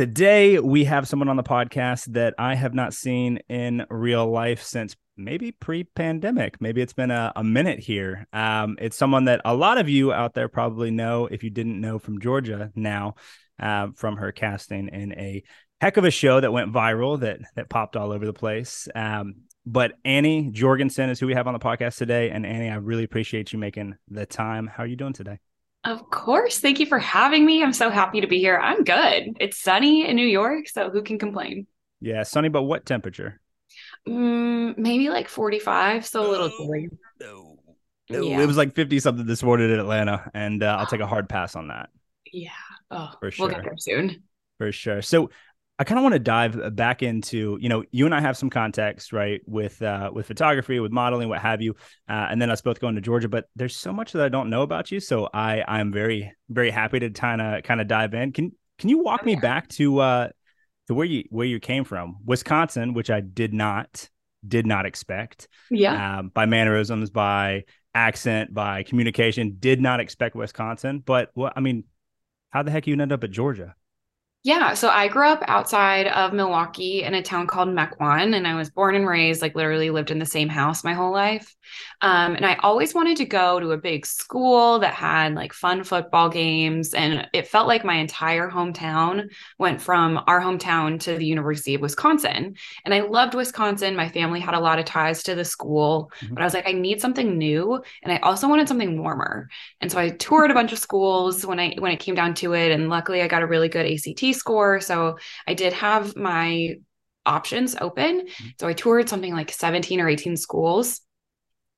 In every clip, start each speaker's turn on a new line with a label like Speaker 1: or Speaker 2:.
Speaker 1: Today, we have someone on the podcast that I have not seen in real life since maybe pre pandemic. Maybe it's been a, a minute here. Um, it's someone that a lot of you out there probably know if you didn't know from Georgia now uh, from her casting in a heck of a show that went viral that that popped all over the place. Um, but Annie Jorgensen is who we have on the podcast today. And Annie, I really appreciate you making the time. How are you doing today?
Speaker 2: Of course. Thank you for having me. I'm so happy to be here. I'm good. It's sunny in New York, so who can complain?
Speaker 1: Yeah, sunny, but what temperature?
Speaker 2: Mm, maybe like 45, so a little chilly.
Speaker 1: No. no. Yeah. It was like 50 something this morning in Atlanta, and uh, I'll take a hard pass on that.
Speaker 2: Yeah. Oh, for sure. We'll get there soon.
Speaker 1: For sure. So I kind of want to dive back into, you know, you and I have some context, right, with uh, with photography, with modeling, what have you, uh, and then us both going to Georgia. But there's so much that I don't know about you, so I I'm very very happy to kind of kind of dive in. Can can you walk me back to uh to where you where you came from, Wisconsin, which I did not did not expect.
Speaker 2: Yeah.
Speaker 1: Um, by mannerisms, by accent, by communication, did not expect Wisconsin. But what I mean, how the heck you end up at Georgia?
Speaker 2: Yeah, so I grew up outside of Milwaukee in a town called Mequon, and I was born and raised, like literally lived in the same house my whole life. Um, and I always wanted to go to a big school that had like fun football games, and it felt like my entire hometown went from our hometown to the University of Wisconsin. And I loved Wisconsin. My family had a lot of ties to the school, mm-hmm. but I was like, I need something new, and I also wanted something warmer. And so I toured a bunch of schools when I when it came down to it, and luckily I got a really good ACT score. So I did have my options open. Mm-hmm. So I toured something like 17 or 18 schools.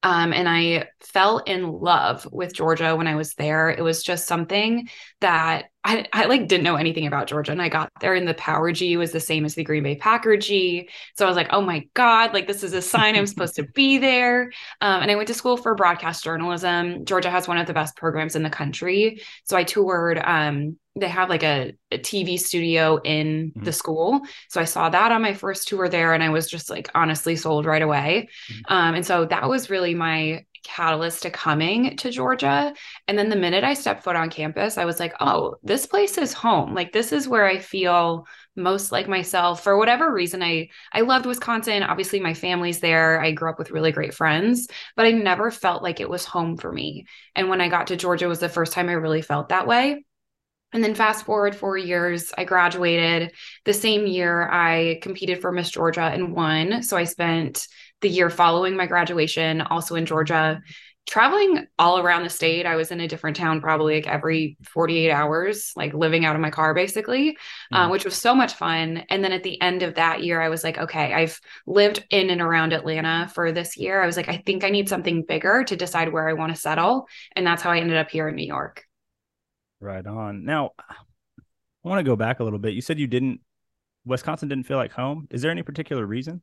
Speaker 2: Um, and I fell in love with Georgia when I was there. It was just something that I, I like didn't know anything about Georgia. And I got there and the power G was the same as the Green Bay Packer G. So I was like, oh my God, like this is a sign I'm supposed to be there. Um, and I went to school for broadcast journalism. Georgia has one of the best programs in the country. So I toured um, they have like a, a TV studio in mm-hmm. the school. So I saw that on my first tour there and I was just like honestly sold right away. Mm-hmm. Um, and so that was really my catalyst to coming to Georgia. And then the minute I stepped foot on campus, I was like, oh, this place is home. Like this is where I feel most like myself. For whatever reason, I I loved Wisconsin. Obviously, my family's there. I grew up with really great friends, but I never felt like it was home for me. And when I got to Georgia was the first time I really felt that way. And then fast forward four years, I graduated. The same year, I competed for Miss Georgia and won. So I spent the year following my graduation also in Georgia, traveling all around the state. I was in a different town probably like every 48 hours, like living out of my car basically, mm. uh, which was so much fun. And then at the end of that year, I was like, okay, I've lived in and around Atlanta for this year. I was like, I think I need something bigger to decide where I want to settle. And that's how I ended up here in New York.
Speaker 1: Right on. Now, I want to go back a little bit. You said you didn't, Wisconsin didn't feel like home. Is there any particular reason?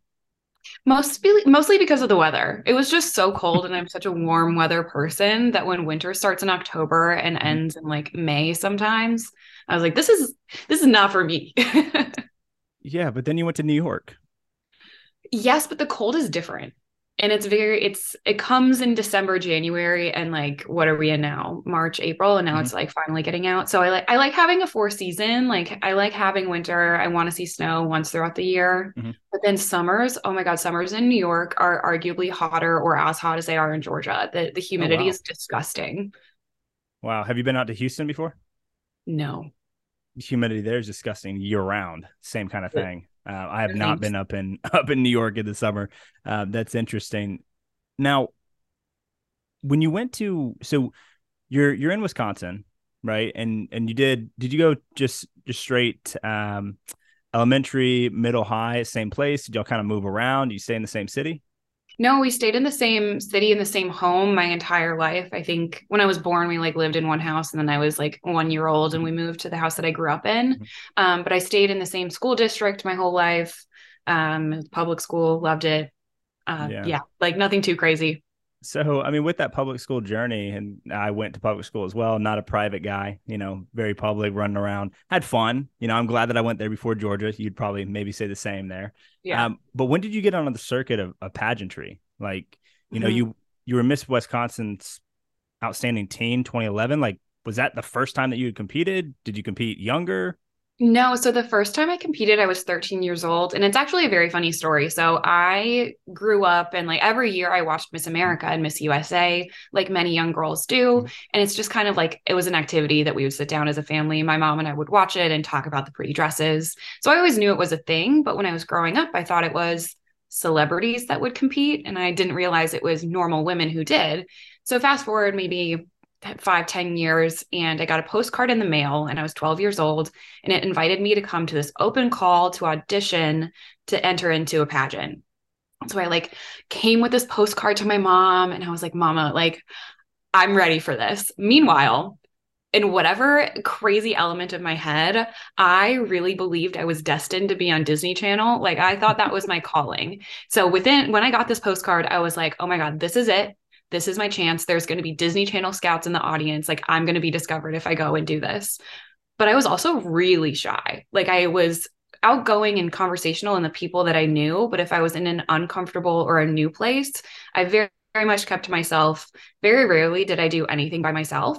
Speaker 2: Mostly, mostly because of the weather. It was just so cold, and I'm such a warm weather person that when winter starts in October and mm-hmm. ends in like May, sometimes I was like, "This is this is not for me."
Speaker 1: yeah, but then you went to New York.
Speaker 2: Yes, but the cold is different and it's very it's it comes in december january and like what are we in now? March april and now mm-hmm. it's like finally getting out. So i like i like having a four season. Like i like having winter. I want to see snow once throughout the year. Mm-hmm. but then summers oh my god summers in new york are arguably hotter or as hot as they are in georgia. The, the humidity oh, wow. is disgusting.
Speaker 1: Wow. Have you been out to houston before?
Speaker 2: No.
Speaker 1: Humidity there is disgusting year round same kind of thing uh, I have not been up in up in New York in the summer. Uh, that's interesting. Now, when you went to so you're you're in Wisconsin, right? And and you did did you go just just straight um, elementary, middle, high, same place? Did y'all kind of move around? Did you stay in the same city?
Speaker 2: No, we stayed in the same city in the same home my entire life. I think when I was born, we like lived in one house, and then I was like one year old, and we moved to the house that I grew up in. Mm-hmm. Um, but I stayed in the same school district my whole life. Um, public school, loved it. Uh, yeah. yeah, like nothing too crazy.
Speaker 1: So, I mean, with that public school journey, and I went to public school as well, not a private guy, you know, very public, running around, had fun. You know, I'm glad that I went there before Georgia. You'd probably maybe say the same there.
Speaker 2: Yeah.
Speaker 1: Um, but when did you get on the circuit of, of pageantry? Like, you know, mm-hmm. you you were Miss Wisconsin's outstanding teen 2011. Like, was that the first time that you had competed? Did you compete younger?
Speaker 2: No, so the first time I competed, I was 13 years old. And it's actually a very funny story. So I grew up and like every year I watched Miss America and Miss USA, like many young girls do. Mm-hmm. And it's just kind of like it was an activity that we would sit down as a family. My mom and I would watch it and talk about the pretty dresses. So I always knew it was a thing. But when I was growing up, I thought it was celebrities that would compete. And I didn't realize it was normal women who did. So fast forward maybe five ten years and I got a postcard in the mail and I was 12 years old and it invited me to come to this open call to audition to enter into a pageant. So I like came with this postcard to my mom and I was like, Mama, like, I'm ready for this. Meanwhile, in whatever crazy element of my head, I really believed I was destined to be on Disney Channel. Like I thought that was my calling. So within when I got this postcard, I was like, "Oh my god, this is it this is my chance. There's going to be Disney Channel scouts in the audience. Like, I'm going to be discovered if I go and do this. But I was also really shy. Like, I was outgoing and conversational in the people that I knew. But if I was in an uncomfortable or a new place, I very, very much kept to myself. Very rarely did I do anything by myself.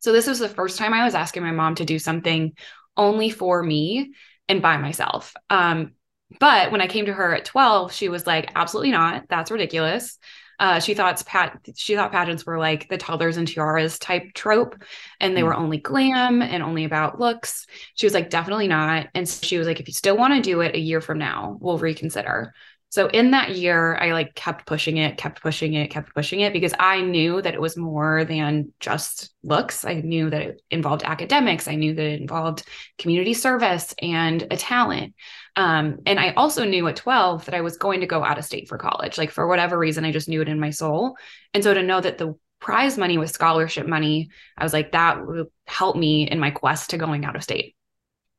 Speaker 2: So, this was the first time I was asking my mom to do something only for me and by myself. Um, but when I came to her at 12, she was like, absolutely not. That's ridiculous. Uh, she thought pat she thought pageants were like the toddlers and tiaras type trope, and they mm. were only glam and only about looks. She was like, definitely not. And so she was like, if you still want to do it a year from now, we'll reconsider. So in that year, I like kept pushing it, kept pushing it, kept pushing it because I knew that it was more than just looks. I knew that it involved academics. I knew that it involved community service and a talent. Um, and I also knew at 12 that I was going to go out of state for college. Like for whatever reason, I just knew it in my soul. And so to know that the prize money was scholarship money, I was like, that would help me in my quest to going out of state.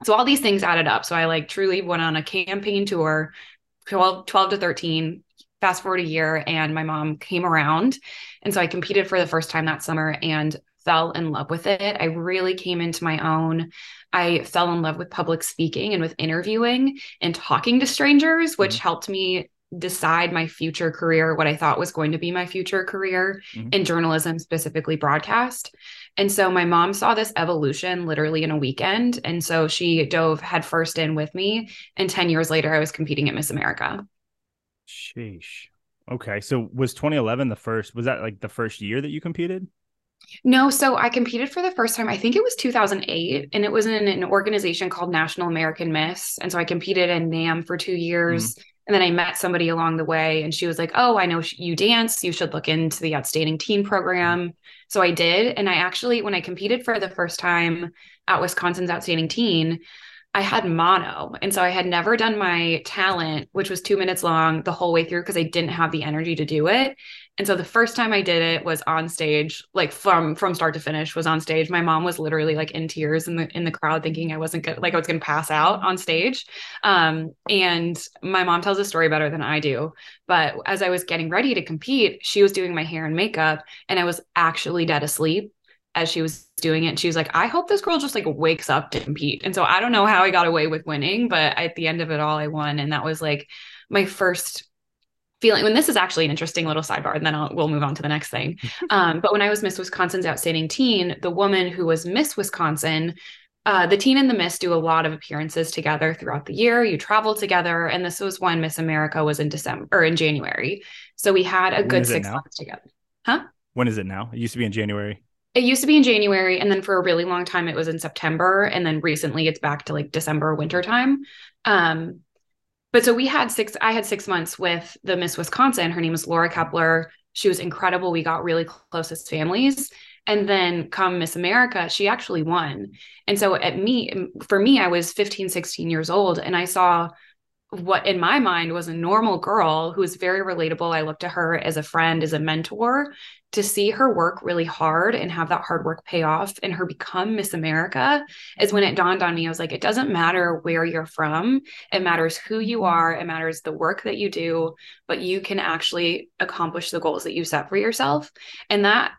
Speaker 2: So all these things added up. So I like truly went on a campaign tour 12, 12 to 13 fast forward a year and my mom came around and so i competed for the first time that summer and fell in love with it i really came into my own i fell in love with public speaking and with interviewing and talking to strangers which mm-hmm. helped me decide my future career what i thought was going to be my future career mm-hmm. in journalism specifically broadcast and so my mom saw this evolution literally in a weekend. And so she dove headfirst in with me. And 10 years later, I was competing at Miss America.
Speaker 1: Sheesh. Okay. So was 2011 the first, was that like the first year that you competed?
Speaker 2: No, so I competed for the first time. I think it was 2008, and it was in an organization called National American Miss. And so I competed in NAM for two years. Mm-hmm. And then I met somebody along the way, and she was like, Oh, I know you dance. You should look into the Outstanding Teen program. So I did. And I actually, when I competed for the first time at Wisconsin's Outstanding Teen, I had mono. And so I had never done my talent, which was two minutes long the whole way through because I didn't have the energy to do it. And so the first time I did it was on stage, like from from start to finish was on stage. My mom was literally like in tears in the in the crowd thinking I wasn't good, like I was gonna pass out on stage. Um, and my mom tells a story better than I do. But as I was getting ready to compete, she was doing my hair and makeup, and I was actually dead asleep as she was doing it. And she was like, I hope this girl just like wakes up to compete. And so I don't know how I got away with winning, but at the end of it all, I won. And that was like my first feeling when this is actually an interesting little sidebar and then I'll, we'll move on to the next thing. Um, but when i was miss wisconsin's outstanding teen the woman who was miss wisconsin uh, the teen and the miss do a lot of appearances together throughout the year. You travel together and this was when miss america was in december or in january. So we had a when good six months together. Huh?
Speaker 1: When is it now? It used to be in january.
Speaker 2: It used to be in January, and then for a really long time it was in September, and then recently it's back to like December winter time. Um, but so we had six. I had six months with the Miss Wisconsin. Her name was Laura Kaeppeler. She was incredible. We got really close as families. And then come Miss America, she actually won. And so at me, for me, I was 15, 16 years old, and I saw what in my mind was a normal girl who was very relatable. I looked to her as a friend, as a mentor, to see her work really hard and have that hard work pay off and her become Miss America is when it dawned on me. I was like, it doesn't matter where you're from, it matters who you are, it matters the work that you do, but you can actually accomplish the goals that you set for yourself. And that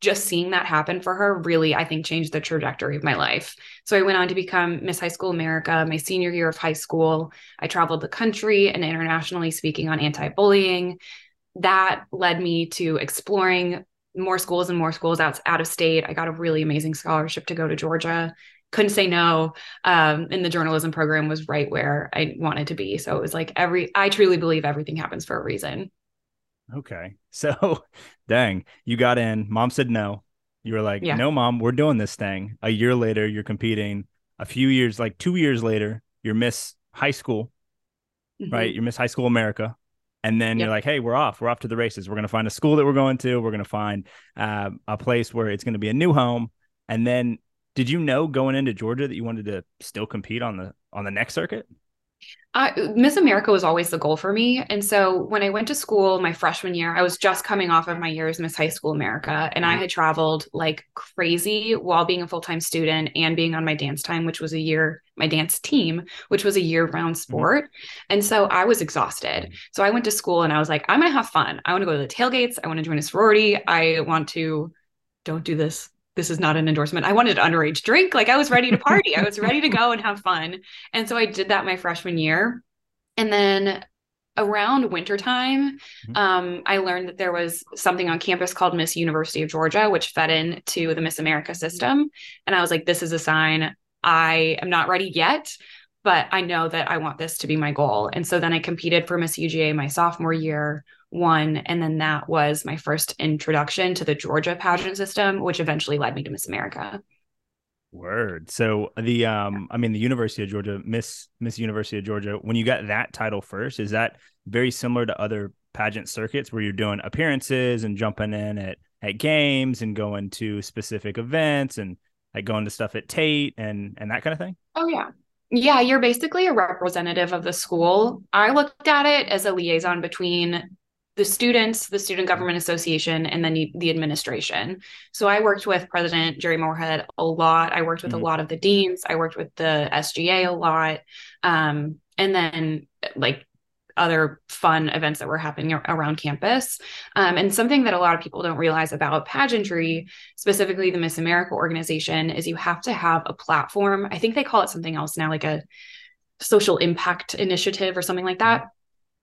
Speaker 2: just seeing that happen for her really, I think, changed the trajectory of my life. So I went on to become Miss High School America my senior year of high school. I traveled the country and internationally speaking on anti bullying. That led me to exploring more schools and more schools out, out of state. I got a really amazing scholarship to go to Georgia. couldn't say no. Um, and the journalism program was right where I wanted to be. So it was like every, I truly believe everything happens for a reason.
Speaker 1: Okay. So, dang, you got in. Mom said no. You were like,
Speaker 2: Yeah.
Speaker 1: no, mom, we're doing this thing. A year later, you're competing. A few years, like two years later, you're Miss High School,
Speaker 2: Mhm.
Speaker 1: right? You're Miss High School America. And then
Speaker 2: Yep.
Speaker 1: you're like, hey, we're off. We're off to the races. We're going to find a school that we're going to. We're going to find uh, a place where it's going to be a new home. And then, did you know going into Georgia that you wanted to still compete on the on the next circuit?
Speaker 2: I, Miss America was always the goal for me. And so when I went to school my freshman year, I was just coming off of my year as Miss High School America. And I
Speaker 1: Mhm.
Speaker 2: had traveled like crazy while being a full time student and being on my dance time, which was a year, my dance team, which was a year round sport. And so I was exhausted. So I went to school and I was like, I'm going to have fun. I want to go to the tailgates. I want to join a sorority. I want to, don't do this. This is not an endorsement. I wanted an underage drink. Like I was ready to party. I was ready to go and have fun. And so I did that my freshman year. And then around wintertime,
Speaker 1: Mhm.
Speaker 2: um, I learned that there was something on campus called Miss University of Georgia, which fed into the Miss America system. And I was like, this is a sign. I am not ready yet, but I know that I want this to be my goal. And so then I competed for Miss UGA my sophomore year, won. And then that was my first introduction to the Georgia pageant system, which eventually led me to Miss America.
Speaker 1: Word. So the um, I mean, the University of Georgia, Miss Miss University of Georgia. When you got that title first, is that very similar to other pageant circuits where you're doing appearances and jumping in at at games and going to specific events and like going to stuff at Tate and and that kind of thing?
Speaker 2: Oh, yeah. Yeah, you're basically a representative of the school. I looked at it as a liaison between the students, the Student Government Association, and then the, administration. So I worked with President Jere Morehead a lot. I worked with
Speaker 1: Mhm.
Speaker 2: a lot of the deans. I worked with the SGA a lot. Um, and then like other fun events that were happening around campus. Um, and something that a lot of people don't realize about pageantry, specifically the Miss America organization, is you have to have a platform. I think they call it something else now, like a social impact initiative or something like that.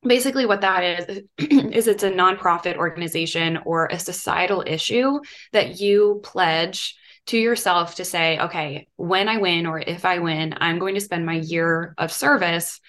Speaker 2: Basically, what that is, is it's a nonprofit organization or a societal issue that you pledge to yourself to say, okay, when I win or if I win, I'm going to spend my year of service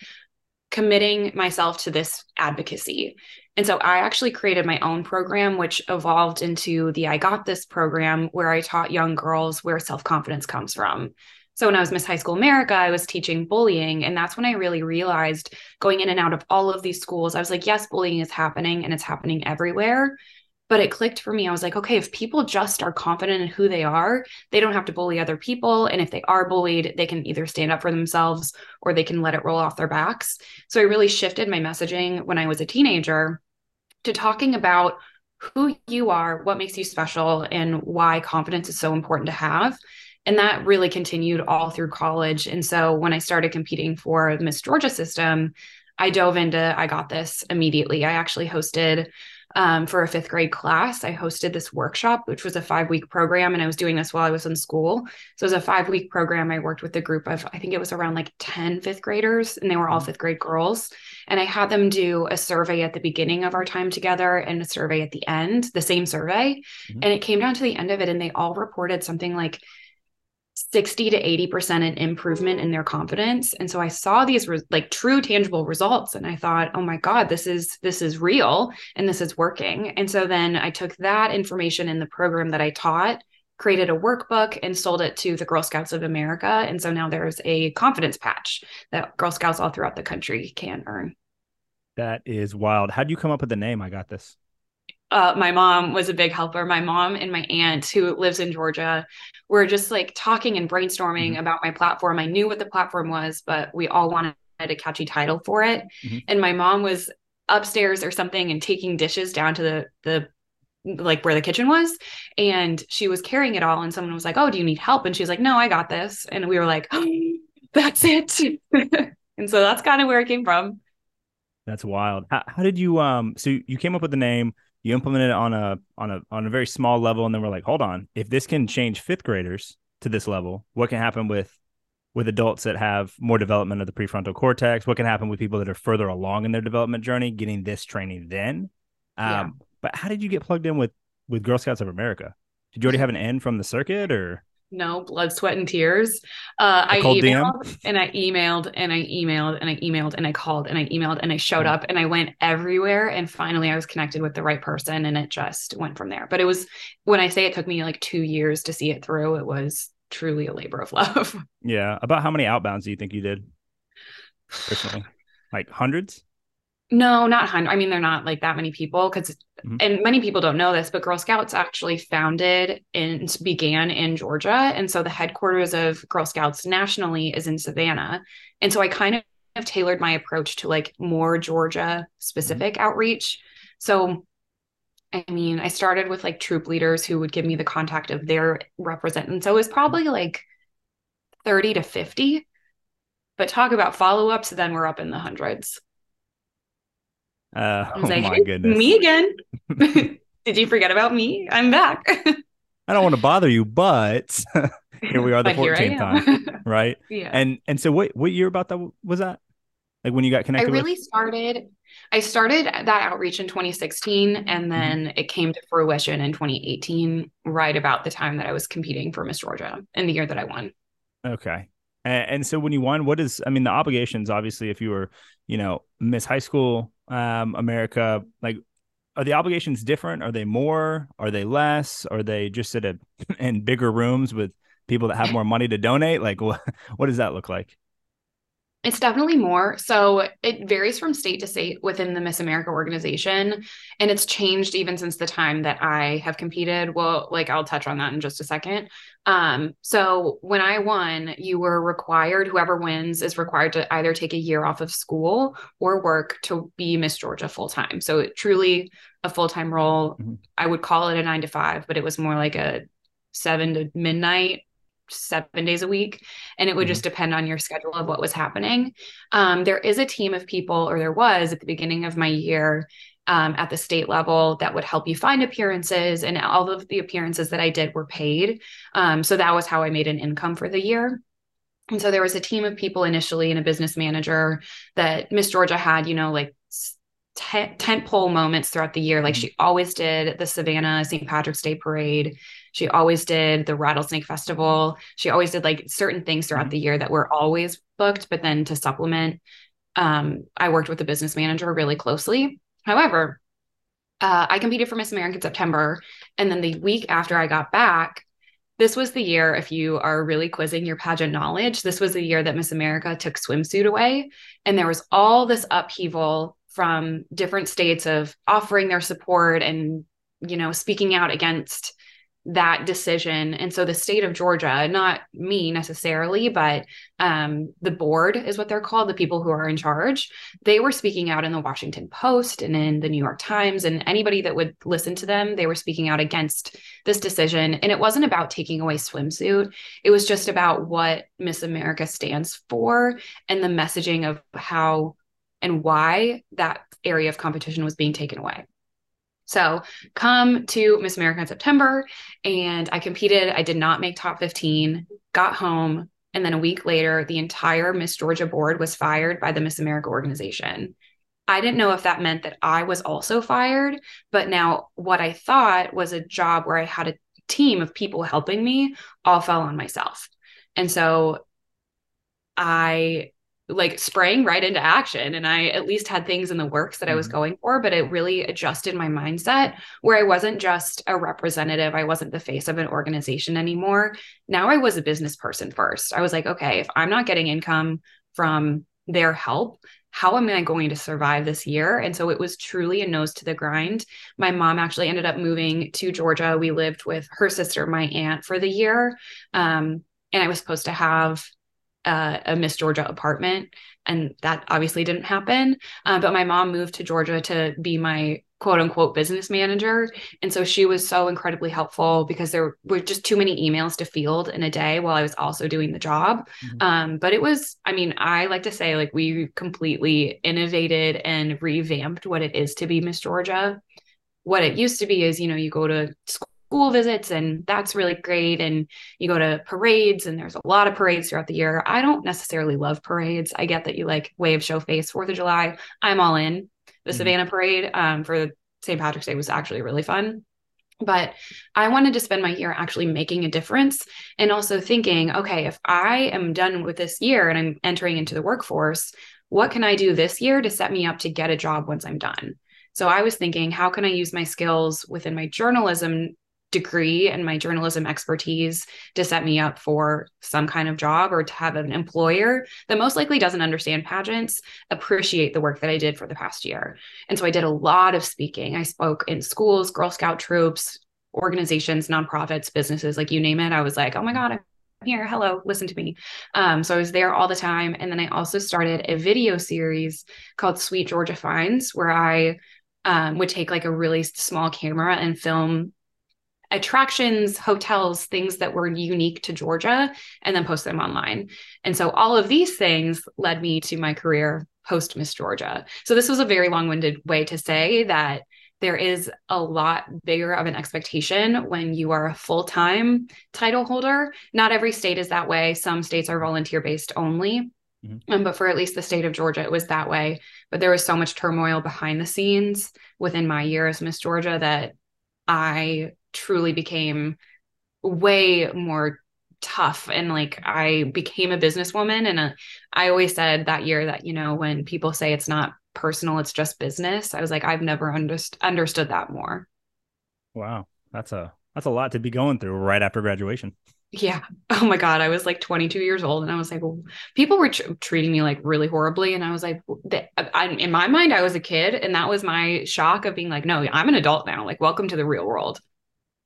Speaker 2: committing myself to this advocacy. And so I actually created my own program, which evolved into the I Got This program, where I taught young girls where self confidence comes from. So when I was Miss High School America, I was teaching bullying. And that's when I really realized going in and out of all of these schools, I was like, yes, bullying is happening and it's happening everywhere. But it clicked for me. I was like, okay, if people just are confident in who they are, they don't have to bully other people. And if they are bullied, they can either stand up for themselves or they can let it roll off their backs. So I really shifted my messaging when I was a teenager to talking about who you are, what makes you special, and why confidence is so important to have. And that really continued all through college. And so when I started competing for the Miss Georgia system, I dove into I got this immediately. I actually hosted um, for a fifth grade class. I hosted this workshop, which was a five week program, and I was doing this while I was in school. So it was a five week program. I worked with a group of, I think it was around like 10 fifth graders, and they were all
Speaker 1: Mhm.
Speaker 2: fifth grade girls. And I had them do a survey at the beginning of our time together and a survey at the end, the same survey.
Speaker 1: Mhm.
Speaker 2: And it came down to the end of it, and they all reported something like 60 to 80% an improvement in their confidence and so i saw these re- like true tangible results and i thought oh my god this is this is real and this is working and so then i took that information in the program that i taught created a workbook and sold it to the girl scouts of america and so now there's a confidence patch that girl scouts all throughout the country can earn
Speaker 1: That is wild. How do you come up with the name? I got this.
Speaker 2: Uh, my mom was a big helper. My mom and my aunt, who lives in Georgia, were just like talking and brainstorming
Speaker 1: Mhm.
Speaker 2: about my platform. I knew what the platform was, but we all wanted a catchy title for it.
Speaker 1: Mhm.
Speaker 2: And my mom was upstairs or something and taking dishes down to the the like where the kitchen was and she was carrying it all and someone was like oh do you need help and she's like no i got this and we were like oh, that's it and so that's kind of where it came from
Speaker 1: That's wild. How, how did you um so you came up with the name, you implemented it on a on a on a very small level and then we're like, hold on, if this can change fifth graders to this level, what can happen with with adults that have more development of the prefrontal cortex? What can happen with people that are further along in their development journey getting this training then? Um
Speaker 2: Yeah.
Speaker 1: but how did you get plugged in with with Girl Scouts of America? Did you already have an end from the circuit or
Speaker 2: no blood, sweat, and tears. Uh, I emailed DM? and I emailed and I emailed and I emailed and I called and I emailed and I showed mm. up and I went everywhere. And finally, I was connected with the right person and it just went from there. But it was when I say it took me like two years to see it through, it was truly a labor of love.
Speaker 1: Yeah. About how many outbounds do you think you did personally? like hundreds?
Speaker 2: No, not hundred. I mean, they're not like that many people because, mm-hmm. and many people don't know this, but Girl Scouts actually founded and began in Georgia, and so the headquarters of Girl Scouts nationally is in Savannah, and so I kind of tailored my approach to like more Georgia specific mm-hmm. outreach. So, I mean, I started with like troop leaders who would give me the contact of their representative, so it was probably like thirty to fifty. But talk about follow ups, then we're up in the hundreds.
Speaker 1: Uh, oh like, my goodness.
Speaker 2: Me again. Did you forget about me? I'm back.
Speaker 1: I don't want to bother you, but here we are the 14th time, right?
Speaker 2: Yeah.
Speaker 1: And and so what what year about that was that? Like when you got connected?
Speaker 2: I really with? started I started that outreach in 2016 and mm-hmm. then mm-hmm. it came to fruition in 2018 right about the time that I was competing for Miss Georgia in the year that I won.
Speaker 1: Okay. And, and so when you won, what is I mean the obligations obviously if you were, you know, Miss High School um, America, like are the obligations different? Are they more? Are they less? Are they just at a in bigger rooms with people that have more money to donate? Like what what does that look like?
Speaker 2: It's definitely more. So it varies from state to state within the Miss America organization. And it's changed even since the time that I have competed. Well, like I'll touch on that in just a second. Um, so when I won, you were required, whoever wins is required to either take a year off of school or work to be Miss Georgia full time. So it truly a full time role. Mm-hmm. I would call it a nine to five, but it was more like a seven to midnight seven days a week and it would mm-hmm. just depend on your schedule of what was happening um, there is a team of people or there was at the beginning of my year um, at the state level that would help you find appearances and all of the appearances that i did were paid um, so that was how i made an income for the year and so there was a team of people initially and a business manager that miss georgia had you know like tent pole moments throughout the year. Like mm-hmm. she always did the Savannah St. Patrick's Day parade. She always did the Rattlesnake Festival. She always did like certain things throughout mm-hmm. the year that were always booked. But then to supplement, um, I worked with the business manager really closely. However, uh, I competed for Miss America in September. And then the week after I got back, this was the year, if you are really quizzing your pageant knowledge, this was the year that Miss America took swimsuit away. And there was all this upheaval from different states of offering their support and, you know, speaking out against that decision. And so the state of Georgia, not me necessarily, but um, the board is what they're called, the people who are in charge, they were speaking out in the Washington Post and in the New York Times. And anybody that would listen to them, they were speaking out against this decision. And it wasn't about taking away swimsuit, it was just about what Miss America stands for and the messaging of how and why that area of competition was being taken away. So come to Miss America in September and I competed. I did not make top 15, got home. And then a week later, the entire Miss Georgia board was fired by the Miss America organization. I didn't know if that meant that I was also fired, but now what I thought was a job where I had a team of people helping me all fell on myself. And so I like sprang right into action and i at least had things in the works that i was mm-hmm. going for but it really adjusted my mindset where i wasn't just a representative i wasn't the face of an organization anymore now i was a business person first i was like okay if i'm not getting income from their help how am I going to survive this year? And so it was truly a nose to the grind. My mom actually ended up moving to Georgia. We lived with her sister, my aunt, for the year. Um, and I was supposed to have uh, a Miss Georgia apartment, and that obviously didn't happen. Uh, but my mom moved to Georgia to be my quote unquote business manager. And so she was so incredibly helpful because there were just too many emails to field in a day while I was also doing the job. Mm-hmm. Um, but it was, I mean, I like to say, like, we completely innovated and revamped what it is to be Miss Georgia. What it used to be is, you know, you go to school school visits and that's really great and you go to parades and there's a lot of parades throughout the year i don't necessarily love parades i get that you like wave show face fourth of july i'm all in the mm-hmm. savannah parade um, for st patrick's day was actually really fun but I wanted to spend my year actually making a difference and also thinking, okay, if I am done with this year and I'm entering into the workforce, what can I do this year to set me up to get a job once I'm done? So I was thinking, how can I use my skills within my journalism degree and my journalism expertise to set me up for some kind of job or to have an employer that most likely doesn't understand pageants appreciate the work that I did for the past year. And so I did a lot of speaking. I spoke in schools, Girl Scout troops, organizations, nonprofits, businesses, like you name it. I was like, oh my God, I'm here. Hello, listen to me. Um, so I was there all the time. And then I also started a video series called Sweet Georgia Finds, where I um, would take like a really small camera and film attractions, hotels, things that were unique to Georgia, and then post them online. And so all of these things led me to my career post Miss Georgia. So this was a very long winded way to say that there is a lot bigger of an expectation when you are a full time title holder. Not every state is that way. Some states are volunteer based only. Mm-hmm. Um, but for at least the state of Georgia, it was that way. But there was so much turmoil behind the scenes within my year as Miss Georgia that I truly became way more tough and like I became a businesswoman and a, uh, I always said that year that you know when people say it's not personal it's just business I was like I've never underst- understood that more.
Speaker 1: Wow, that's a that's a lot to be going through right after graduation.
Speaker 2: Yeah. Oh my God. I was like 22 years old and I was like, well, people were tr- treating me like really horribly. And I was like, I, in my mind, I was a kid. And that was my shock of being like, no, I'm an adult now. Like, welcome to the real world.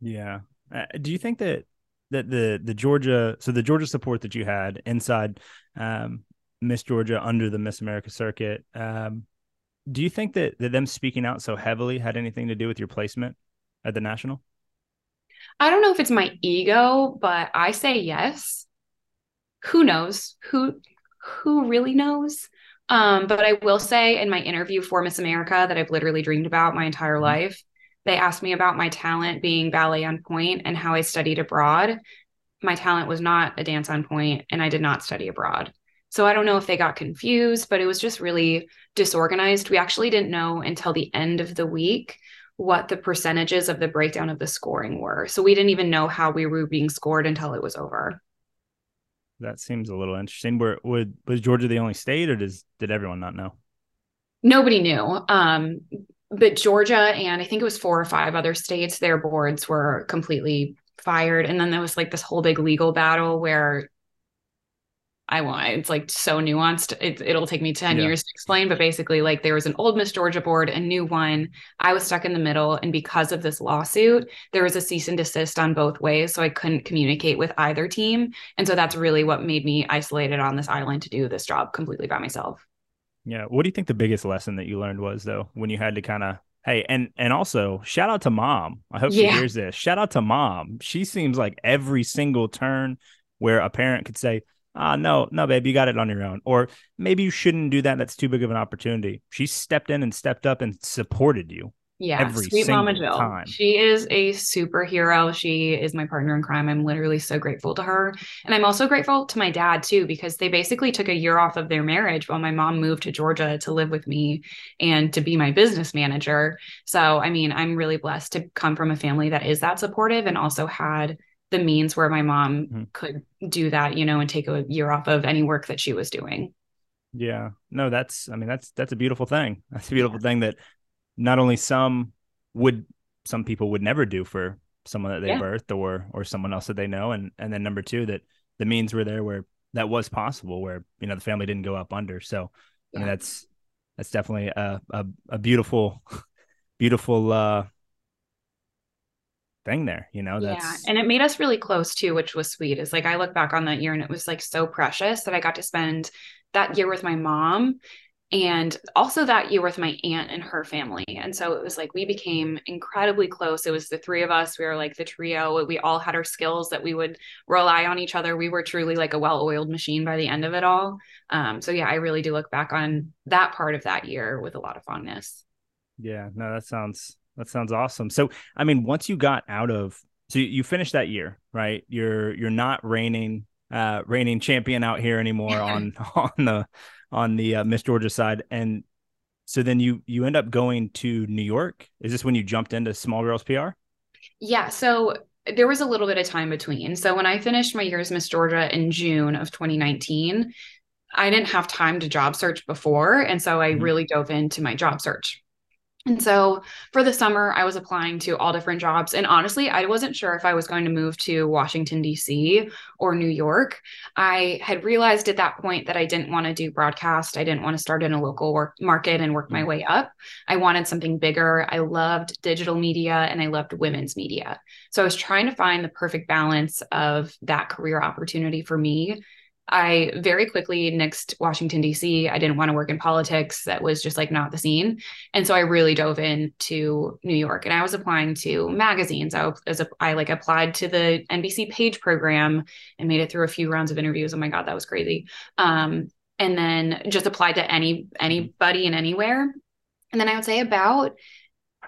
Speaker 1: Yeah. Uh, do you think that that the the Georgia so the Georgia support that you had inside um, Miss Georgia under the Miss America circuit um, do you think that, that them speaking out so heavily had anything to do with your placement at the national?
Speaker 2: I don't know if it's my ego, but I say yes. Who knows? Who who really knows? Um, but I will say in my interview for Miss America that I've literally dreamed about my entire mm-hmm. life, they asked me about my talent being ballet on and how I studied abroad. My talent was not a dance on and I did not study abroad. So I don't know if they got confused, but it was just really disorganized. We actually didn't know until the end of the week what the percentages of the breakdown of the scoring were. So we didn't even know how we were being scored until it was over.
Speaker 1: That seems a little interesting. Were would was Georgia the only state, or does did everyone not know?
Speaker 2: Nobody knew. Um, but Georgia and I think it was four or five other states, their boards were completely fired. And then there was like this whole big legal battle where I want it's like so nuanced. It, it'll take me 10 yeah. years to explain, but basically, like there was an old Miss Georgia board, a new one. I was stuck in the middle. And because of this lawsuit, there was a cease and desist on both ways. So I couldn't communicate with either team. And so that's really what made me isolated on this island to do this job completely by myself.
Speaker 1: Yeah. What do you think the biggest lesson that you learned was, though, when you had to kind of Hey, and and also shout out to mom. I hope yeah. she hears this. Shout out to mom. She seems like every single turn where a parent could say, ah, no, no, babe, you got it on your own. Or maybe you shouldn't do that. That's too big of an opportunity. She stepped in and stepped up and supported you.
Speaker 2: Yeah, every sweet Mama Jill. Time. She is a superhero. She is my partner in crime. I'm literally so grateful to her. And I'm also grateful to my dad too, because they basically took a year off of their marriage while my mom moved to Georgia to live with me and to be my business manager. So, I mean, I'm really blessed to come from a family that is that supportive and also had the means where my mom mm-hmm. could do that, you know, and take a year off of any work that she was doing.
Speaker 1: Yeah. No, that's I mean that's that's a beautiful thing. That's a beautiful yeah. thing that not only some would some people would never do for someone that they yeah. birthed or or someone else that they know and and then number 2 that the means were there where that was possible where you know the family didn't go up under. So yeah. I mean that's that's definitely a a, a beautiful beautiful uh thing there you know that's yeah
Speaker 2: and it made us really close too which was sweet is like i look back on that year and it was like so precious that i got to spend that year with my mom and also that year with my aunt and her family. And so it was like we became incredibly close. It was the three of us. We were like the trio. We all had our skills that we would rely on each other. We were truly like a well-oiled machine by the end of it all. Um, so yeah i really do look back on that part of that year with a lot of fondness.
Speaker 1: Yeah no that sounds that sounds awesome. So, I mean, once you got out of, so you, finished that year, right? You're you're not reigning uh reigning champion out here anymore on on the on the uh, Miss Georgia side, and so then you you end up going to New York. Is this when you jumped into Small Girls PR?
Speaker 2: Yeah. So there was a little bit of time between. So when I finished my year as Miss Georgia in June of 2019, I didn't have time to job search before. And so I mm-hmm. really dove into my job search. And so for the summer, I was applying to all different jobs. And honestly, I wasn't sure if I was going to move to Washington, D.C. or New York. I had realized at that point that I didn't want to do broadcast. I didn't want to start in a local work market and work my mm. way up. I wanted something bigger. I loved digital media and I loved women's media. So I was trying to find the perfect balance of that career opportunity for me I very quickly nixed Washington, D.C. I didn't want to work in politics. That was just like not the scene. And so I really dove into New York and I was applying to magazines. I, was, I like applied to the NBC Page program and made it through a few rounds of interviews. Oh my God, that was crazy. Um, and then just applied to any anybody and anywhere. And then I would say about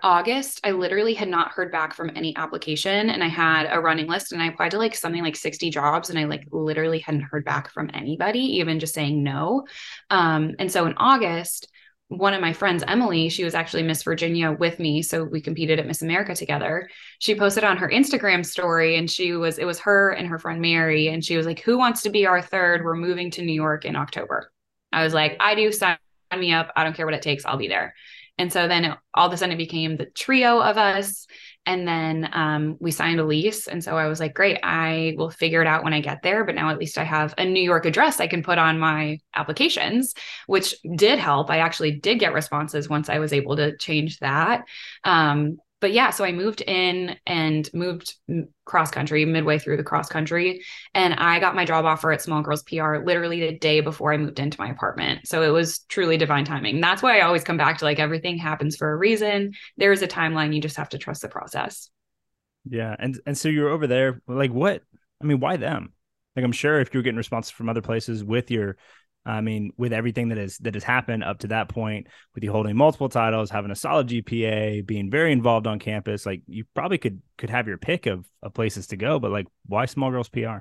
Speaker 2: August, I literally had not heard back from any application and I had a running list and I applied to like something like 60 jobs and I like literally hadn't heard back from anybody, even just saying no. Um, and so in August, one of my friends, Emily, she was actually Miss Virginia with me. So we competed at Miss America together. She posted on her Instagram story and she was, it was her and her friend Mary. And she was like, Who wants to be our third? We're moving to New York in October. I was like, I do sign me up. I don't care what it takes. I'll be there. And so then it, all of a sudden it became the trio of us. And then um, we signed a lease. And so I was like, great, I will figure it out when I get there. But now at least I have a New York address I can put on my applications, which did help. I actually did get responses once I was able to change that. Um, but yeah, so I moved in and moved cross country midway through the cross country. And I got my job offer at Small Girls PR literally the day before I moved into my apartment. So it was truly divine timing. That's why I always come back to like everything happens for a reason. There is a timeline. You just have to trust the process.
Speaker 1: Yeah. And and so you're over there. Like what? I mean, why them? Like I'm sure if you're getting responses from other places with your I mean, with everything that is that has happened up to that point, with you holding multiple titles, having a solid GPA, being very involved on campus, like you probably could could have your pick of, of places to go. But like, why Small Girls PR?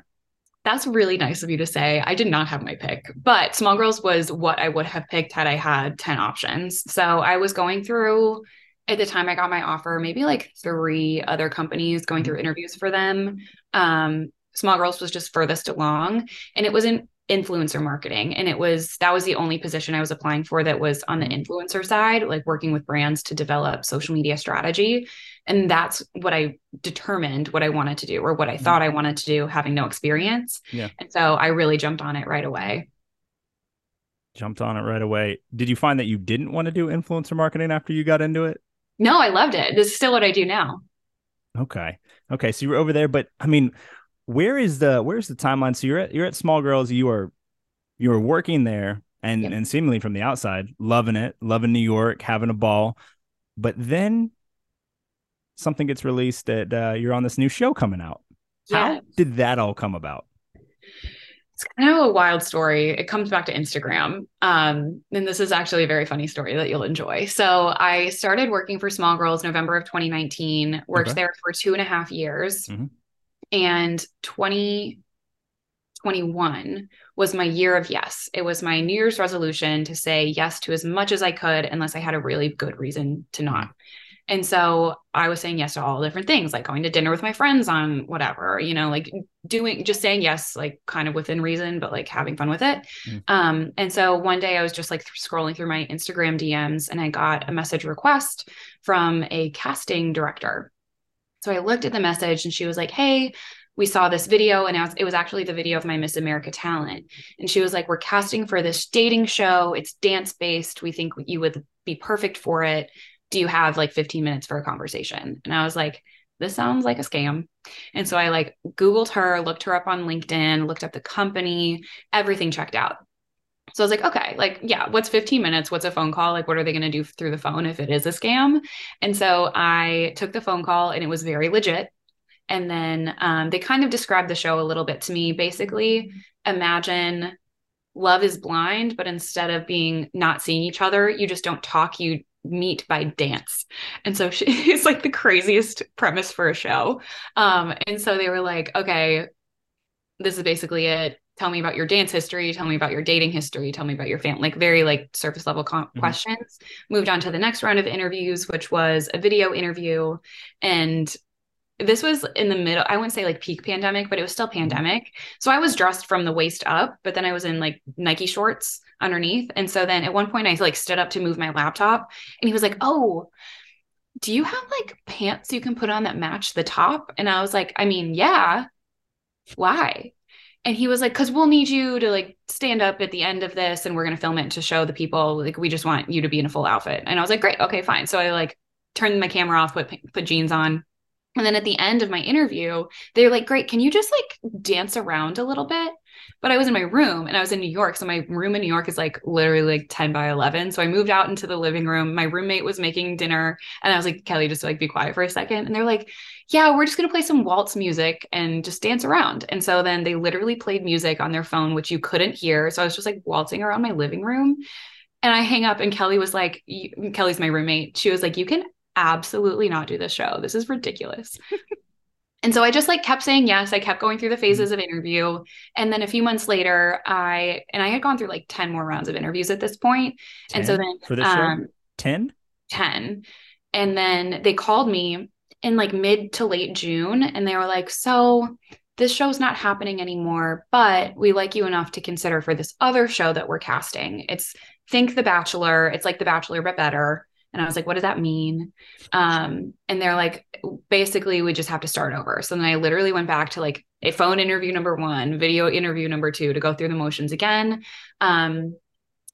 Speaker 2: That's really nice of you to say. I did not have my pick, but Small Girls was what I would have picked had I had 10 options. So I was going through at the time I got my offer, maybe like three other companies going mm-hmm. through interviews for them. Um, Small Girls was just furthest along. And it wasn't influencer marketing. And it was that was the only position i was applying for that was on the influencer side like working with brands to develop social media strategy. And that's what i determined what i wanted to do or what i mm-hmm. thought i wanted to do having no experience. Yeah. And so i really jumped on it right away.
Speaker 1: Jumped on it right away. Did you find that you didn't want to do influencer marketing after you got into it?
Speaker 2: No i loved it. This is still what i do now.
Speaker 1: Okay. Okay. So you were over there but i mean where is the where's the timeline? So you're at you're at Small Girls. You are you are working there, and yep. and seemingly from the outside, loving it, loving New York, having a ball. But then something gets released that uh, you're on this new show coming out. How did that all come about?
Speaker 2: It's kind of a wild story. It comes back to Instagram. Um, and this is actually a very funny story that you'll enjoy. So I started working for Small Girls November of 2019, worked okay. there for two and a half years. Mm-hmm. And 2021 was my year of yes. It was my New Year's resolution to say yes to as much as I could, unless I had a really good reason to not. And so I was saying yes to all different things, like going to dinner with my friends on whatever, you know, like doing just saying yes, like kind of within reason, but like having fun with it. Mm. Um, and so one day I was just like scrolling through my Instagram DMs and I got a message request from a casting director so I looked at the message and she was like, Hey, we saw this video and it was, actually the video of my Miss America talent. And she was like, We're casting for this dating show. It's dance based. We think you would be perfect for it. Do you have like 15 minutes for a conversation? And I was like, this sounds like a scam. And so I like Googled her, looked her up on LinkedIn, looked up the company, everything checked out. So I was like, okay, like, yeah, what's 15 minutes? What's a phone call? Like, what are they going to do through the phone if it is a scam? And so I took the phone call and it was very legit. And then um, they kind of described the show a little bit to me. Basically, imagine love is blind, but instead of being not seeing each other, you just don't talk, you meet by dance. And so she, it's like the craziest premise for a show. Um, and so they were like, okay, this is basically it tell me about your dance history tell me about your dating history tell me about your family like very like surface level com- mm-hmm. questions moved on to the next round of interviews which was a video interview and this was in the middle, I wouldn't say like peak pandemic, but it was still
Speaker 1: Mm-hmm.
Speaker 2: pandemic. So I was dressed from the waist up, but then I was in like Nike shorts underneath. And so then at one point I like stood up to move my laptop and he was like, Oh, do you have like pants you can put on that match the top? And I was like, I mean, yeah. Why? And he was like, because we'll need you to like stand up at the end of this and we're going to film it to show the people, like, we just want you to be in a full outfit. And I was like, great. Okay, fine. So I like turned my camera off, put, put jeans on. And then at the end of my interview, they're like, great. Can you just like dance around a little bit? But I was in my room and I was in New York. So my room in New York is like literally like 10 by 11. So I moved out into the living room. My roommate was making dinner. And I was like, Kelly, just like be quiet for a second. And they're like, yeah, we're just going to play some waltz music and just dance around. And so then they literally played music on their phone, which you couldn't hear. So I was just like waltzing around my living room. And I hang up, and Kelly was like, Kelly's my roommate. She was like, you can absolutely not do this show. This is ridiculous. and so I just like kept saying yes. I kept going through the phases of interview. And then a few months later, I, and I had gone through like 10 more rounds of interviews at this point. And so then,
Speaker 1: for this show?
Speaker 2: um,
Speaker 1: 10?
Speaker 2: 10. And then they called me in like mid to late June and they were like, So this show's not happening anymore, but we like you enough to consider for this other show that we're casting. It's Think the Bachelor. It's like The Bachelor, but better. And I was like, what does that mean? Um, and they're like, basically, we just have to start over. So then I literally went back to like a phone interview number one, video interview number two to go through the motions again. Um,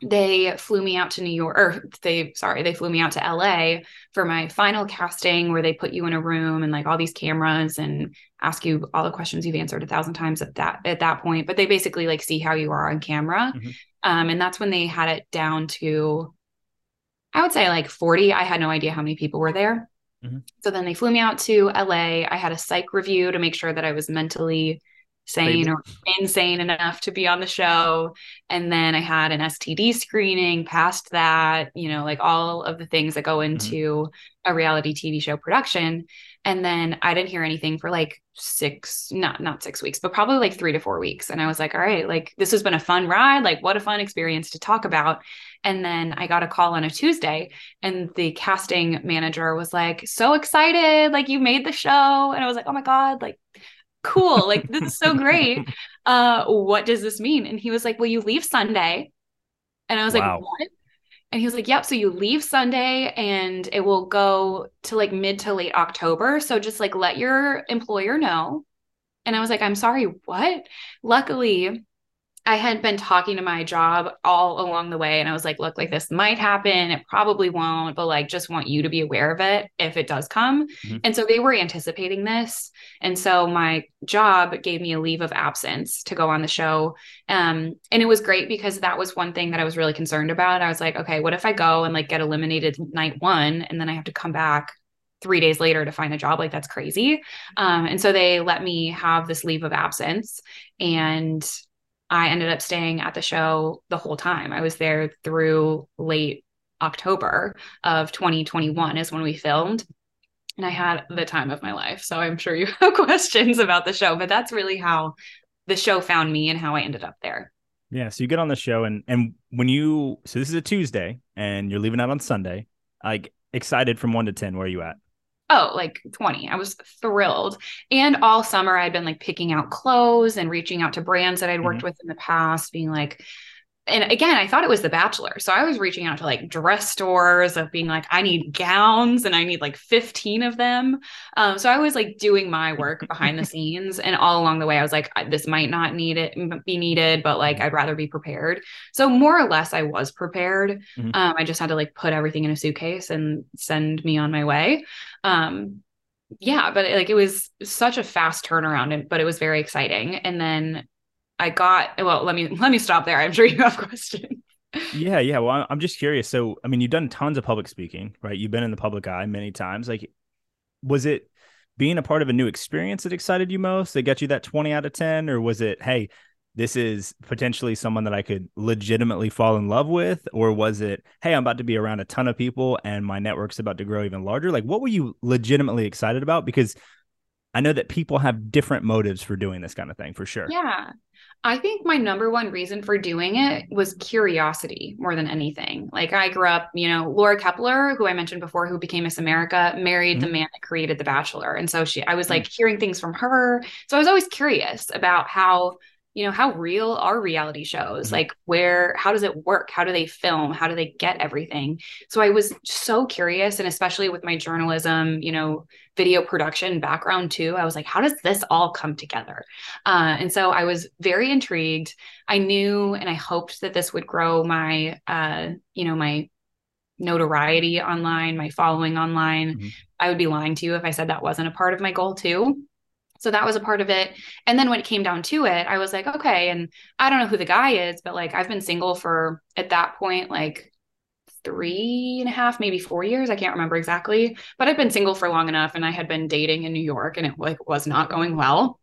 Speaker 2: they flew me out to New York, or they, sorry, they flew me out to LA for my final casting where they put you in a room and like all these cameras and ask you all the questions you've answered a thousand times at that, at that point. But they basically like see how you are on camera.
Speaker 1: Mhm.
Speaker 2: Um, and that's when they had it down to, I would say like 40. I had no idea how many people were there.
Speaker 1: Mhm.
Speaker 2: So then they flew me out to LA. I had a psych review to make sure that I was mentally sane or insane enough to be on the show. And then I had an STD screening, past that, you know, like all of the things that go mm-hmm. into a reality TV show production. And then I didn't hear anything for like six, not not six weeks, but probably like three to four weeks. And I was like, all right, like this has been a fun ride. Like what a fun experience to talk about. And then I got a call on a Tuesday and the casting manager was like, so excited, like you made the show. And I was like, oh my God, like cool. Like this is so great. Uh, what does this mean? And he was like, well, you leave Sunday. And I was
Speaker 1: Wow.
Speaker 2: like, what? And he was like, yep. So you leave Sunday and it will go to like mid to late October. So just like let your employer know. And I was like, I'm sorry, what? Luckily, I had been talking to my job all along the way. And I was like, look, like this might happen. It probably won't, but like just want you to be aware of it if it does come.
Speaker 1: Mhm.
Speaker 2: And so they were anticipating this. And so my job gave me a leave of absence to go on the show. Um, and it was great because that was one thing that I was really concerned about. I was like, okay, what if I go and like get eliminated night one and then I have to come back three days later to find a job? Like that's crazy. Um, and so they let me have this leave of absence. And I ended up staying at the show the whole time. I was there through late October of 2021 is when we filmed. And I had the time of my life. So I'm sure you have questions about the show, but that's really how the show found me and how I ended up there.
Speaker 1: Yeah. So you get on the show and and when you so this is a Tuesday and you're leaving out on Sunday, like excited from one to ten, where are you at?
Speaker 2: Oh, like 20. I was thrilled. And all summer I'd been like picking out clothes and reaching out to brands that I'd worked mm-hmm. with in the past, being like, and again, I thought it was The Bachelor. So I was reaching out to like dress stores of being like, I need gowns and I need like 15 of them. Um, so I was like doing my work behind the scenes. And all along the way, I was like, this might not need it be needed, but like I'd rather be prepared. So more or less, I was prepared.
Speaker 1: Mhm.
Speaker 2: Um, I just had to like put everything in a suitcase and send me on my way. Um, yeah, but like it was such a fast turnaround, and but it was very exciting. And then I got well. Let me let me stop there. I'm sure you have questions.
Speaker 1: Yeah, yeah. Well, I'm just curious. So, I mean, you've done tons of public speaking, right? You've been in the public eye many times. Like, was it being a part of a new experience that excited you most? That got you that 20 out of 10, or was it, hey, this is potentially someone that I could legitimately fall in love with, or was it, hey, I'm about to be around a ton of people and my network's about to grow even larger? Like, what were you legitimately excited about? Because I know that people have different motives for doing this kind of thing for sure.
Speaker 2: Yeah. I think my number one reason for doing it was curiosity more than anything. Like I grew up, you know, Laura Kaeppeler, who I mentioned before, who became Miss America, married mm-hmm. the man that created The Bachelor. And so she, I was like mm-hmm. hearing things from her. So I was always curious about how you know how real are reality shows? Mm-hmm. like where how does it work? How do they film? How do they get everything? So i was so curious and especially with my journalism you know video production background too i was like how does this all come together? Uh, and so i was very intrigued. I knew and i hoped that this would grow my uh, you know my notoriety online my following online. Mm-hmm. i would be lying to you if i said that wasn't a part of my goal too so that was a part of it. And then when it came down to it, I was like, okay. And I don't know who the guy is, but like I've been single for at that point, like three and a half, maybe four years. I can't remember exactly, but I've been single for long enough and I had been dating in New York and it like was not going well.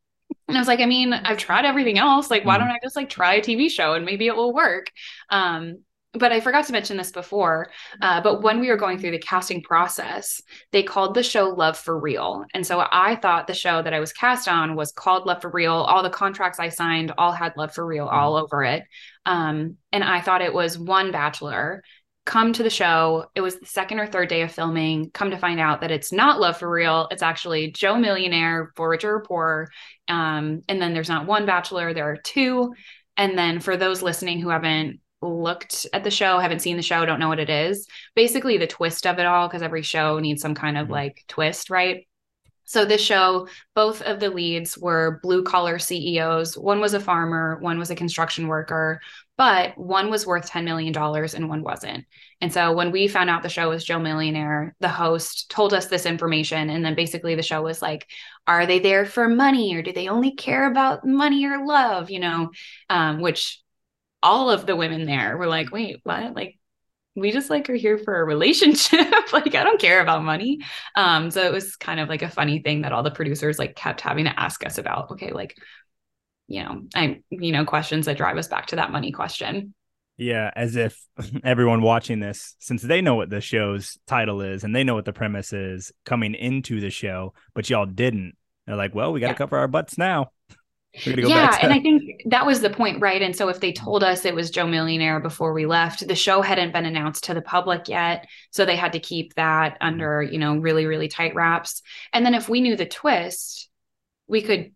Speaker 2: And I was like, I mean, I've tried everything else. Like, why mm-hmm. don't I just like try a TV show and maybe it will work? Um, but I forgot to mention this before. Uh, but when we were going through the casting process, they called the show Love for Real. And so I thought the show that I was cast on was called Love for Real. All the contracts I signed all had Love for Real all mm-hmm. over it. Um, and I thought it was one bachelor come to the show. It was the second or third day of filming. Come to find out that it's not Love for Real. It's actually Joe Millionaire for Richer or Poor. Um, and then there's not one bachelor, there are two. And then for those listening who haven't looked at the show, haven't seen the show, don't know what it is. Basically, the twist of it all, because every show needs some kind of mm-hmm. like twist, right? So, this show, both of the leads were blue collar CEOs. One was a farmer, one was a construction worker, but one was worth $10 million and one wasn't. And so, when we found out the show was Joe Millionaire, the host told us this information. And then basically, the show was like, are they there for money or do they only care about money or love? You know, um, which all of the women there were like, wait, what? Like, we just like are here for a relationship. like, I don't care about money. Um, so it was kind of like a funny thing that all the producers like kept having to ask us about. Okay, like, you know, I, you know, questions that drive us back to that money question.
Speaker 1: Yeah, as if everyone watching this, since they know what the show's title is and they know what the premise is coming into the show, but y'all didn't. They're like, well, we got to yeah. cover our butts now
Speaker 2: yeah, to- and I think that was the point, right? And so if they told us it was Joe Millionaire before we left, the show hadn't been announced to the public yet, so they had to keep that mm-hmm. under, you know, really really tight wraps. And then if we knew the twist, we could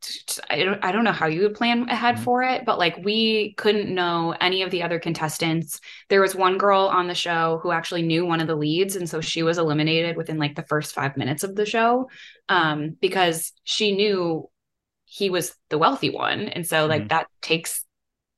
Speaker 2: I don't, I don't know how you would plan ahead mm-hmm. for it, but like we couldn't know any of the other contestants. There was one girl on the show who actually knew one of the leads and so she was eliminated within like the first 5 minutes of the show um, because she knew he was the wealthy one and so like mm-hmm. that takes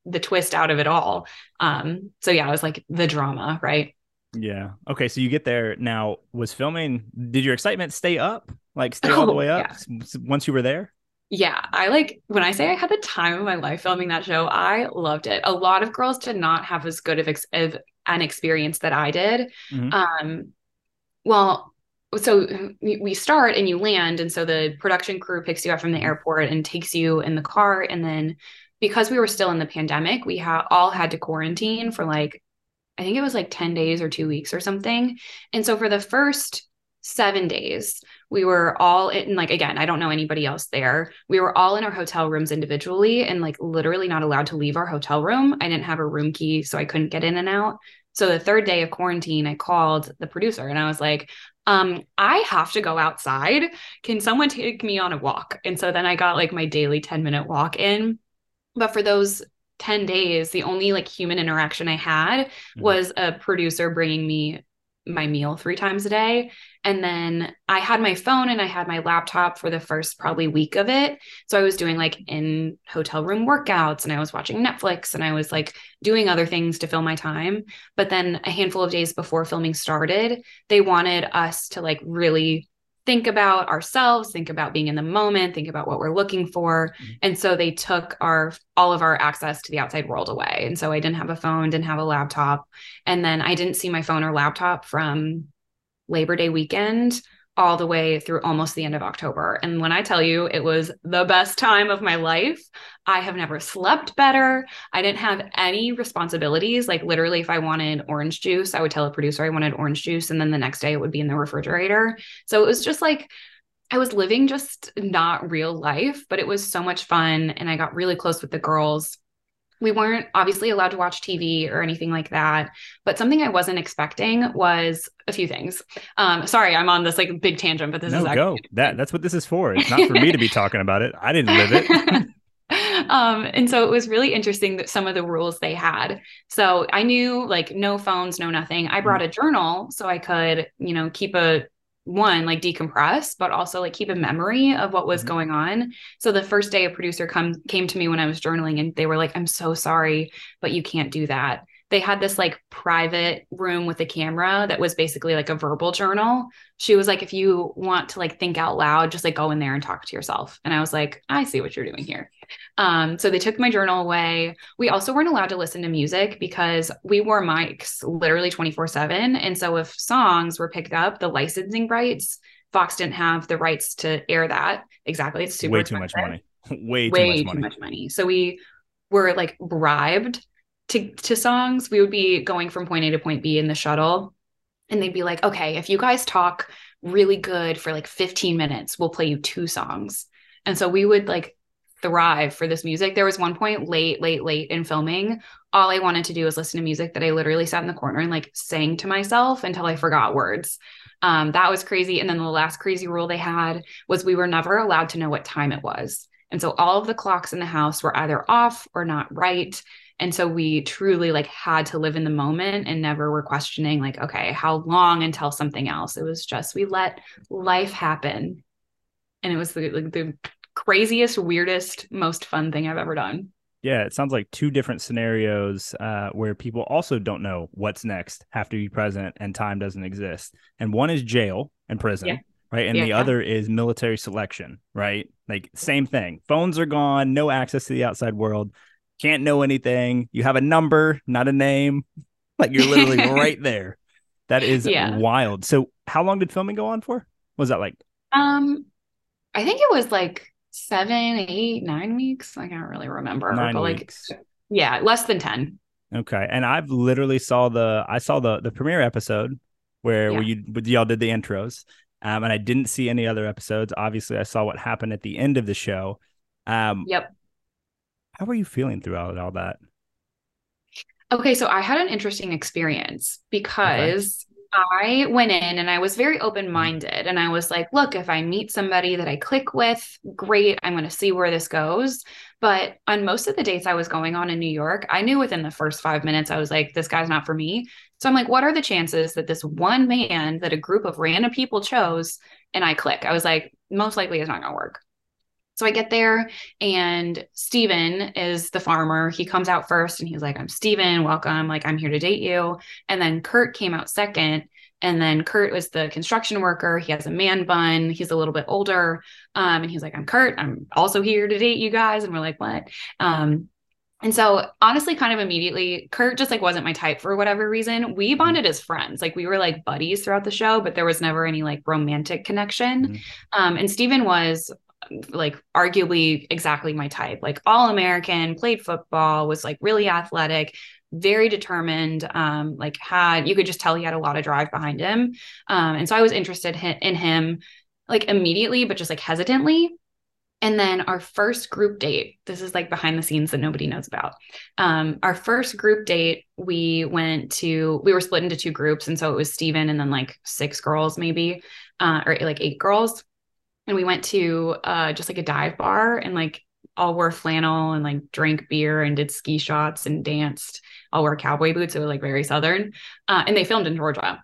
Speaker 2: the twist out of it all um so yeah it was like the drama right
Speaker 1: yeah okay so you get there now was filming did your excitement stay up like stay all the way up yeah. once you were there
Speaker 2: yeah, I like when I say I had the time of my life filming that show, I loved it. A lot of girls did not have as good of, ex- of an experience that I did. Mm-hmm. Um, well, so we start and you land and so the production crew picks you up from the mm-hmm. airport and takes you in the car and then because we were still in the pandemic we ha- all had to quarantine for like i think it was like 10 days or 2 weeks or something. And so for the first 7 days we were all in like again i don't know anybody else there. We were all in our hotel rooms individually and like literally not allowed to leave our hotel room. I didn't have a room key so i couldn't get in and out. So the third day of quarantine, I called the producer and I was like, um, I have to go outside. Can someone take me on a walk? And so then I got like my daily 10 minute walk in. But for those 10 days, the only like human interaction I had mm-hmm. was a producer bringing me my meal three times a day. And then I had my phone and I had my laptop for the first probably week of it. So I was doing like in hotel room workouts and I was watching Netflix and I was like doing other things to fill my time. But then a handful of days before filming started, they wanted us to like really think about ourselves think about being in the moment think about what we're looking for mm-hmm. and so they took our all of our access to the outside world away and so i didn't have a phone didn't have a laptop and then i didn't see my phone or laptop from labor day weekend all the way through almost the end of October. And when I tell you it was the best time of my life, I have never slept better. I didn't have any responsibilities. Like, literally, if I wanted orange juice, I would tell a producer I wanted orange juice. And then the next day it would be in the refrigerator. So it was just like, I was living just not real life, but it was so much fun. And I got really close with the girls. We weren't obviously allowed to watch TV or anything like that. But something I wasn't expecting was a few things. Um, sorry, I'm on this like big tangent, but this
Speaker 1: no,
Speaker 2: is
Speaker 1: actually- go. That that's what this is for. It's not for me to be talking about it. I didn't live it.
Speaker 2: um, and so it was really interesting that some of the rules they had. So I knew like no phones, no nothing. I brought a journal so I could, you know, keep a one like decompress but also like keep a memory of what was mm-hmm. going on. So the first day a producer come came to me when i was journaling and they were like i'm so sorry but you can't do that. They had this like private room with a camera that was basically like a verbal journal. She was like if you want to like think out loud just like go in there and talk to yourself. And i was like i see what you're doing here um, so they took my journal away. We also weren't allowed to listen to music because we wore mics literally 24 7. And so if songs were picked up, the licensing rights, Fox didn't have the rights to air that. Exactly. It's super
Speaker 1: way too much money. way,
Speaker 2: way
Speaker 1: too, much,
Speaker 2: too much money. So we were like bribed to, to songs. We would be going from point A to point B in the shuttle. And they'd be like, okay, if you guys talk really good for like 15 minutes, we'll play you two songs. And so we would like thrive for this music. There was one point late, late, late in filming. All I wanted to do was listen to music that I literally sat in the corner and like sang to myself until I forgot words. Um, that was crazy. And then the last crazy rule they had was we were never allowed to know what time it was. And so all of the clocks in the house were either off or not right. And so we truly like had to live in the moment and never were questioning like, okay, how long until something else? It was just we let life happen. And it was the, like, the craziest, weirdest, most fun thing I've ever done.
Speaker 1: Yeah, it sounds like two different scenarios uh, where people also don't know what's next, have to be present, and time doesn't exist. And one is jail and prison, yeah. right? And yeah. the other is military selection, right? Like same thing. Phones are gone, no access to the outside world, can't know anything. You have a number, not a name. Like you're literally right there. That is yeah. wild. So, how long did filming go on for? What was that like?
Speaker 2: Um, I think it was like seven, eight, nine weeks. I can't really remember.
Speaker 1: Nine
Speaker 2: but
Speaker 1: weeks.
Speaker 2: like yeah, less than 10.
Speaker 1: Okay. And I've literally saw the I saw the the premiere episode where, yeah. where you y'all did the intros. Um, and I didn't see any other episodes. Obviously, I saw what happened at the end of the show. Um,
Speaker 2: yep.
Speaker 1: How were you feeling throughout all that?
Speaker 2: Okay, so I had an interesting experience because I went in and I was very mm-hmm. open minded. And I was like, look, if I meet somebody that I click with, great. I'm going to see where this goes. But on most of the dates I was going on in New York, I knew within the first five minutes, I was like, this guy's not for me. So I'm like, what are the chances that this one man that a group of random people chose and I click? I was like, most likely it's not going to work. So I get there and Steven is the farmer. He comes out first and he's like, I'm Steven, welcome. Like, I'm here to date you. And then Kurt came out second. And then Kurt was the construction worker. He has a man bun. He's a little bit older. Um, and he's like, I'm Kurt. I'm also here to date you guys. And we're like, what? Um, and so honestly, kind of immediately, Kurt just like wasn't my type for whatever reason. We mm-hmm. bonded as friends. Like we were like buddies throughout the show, but there was never any like romantic connection. Mm-hmm. Um, and Steven was like arguably exactly my type. Like all american played football was like really athletic very determined um like had you could just tell he had a lot of drive behind him. Um and so i was interested in him like immediately but just like hesitantly. And then our first group date this is like behind the scenes that nobody knows about. Um our first group date we went to we were split into two groups. And so it was steven and then like six girls maybe uh or like eight girls and we went to uh, just like a dive bar and like all wore flannel and like drank beer and did ski shots and danced. All wore cowboy boots. So like very southern. Uh, and they filmed in Georgia.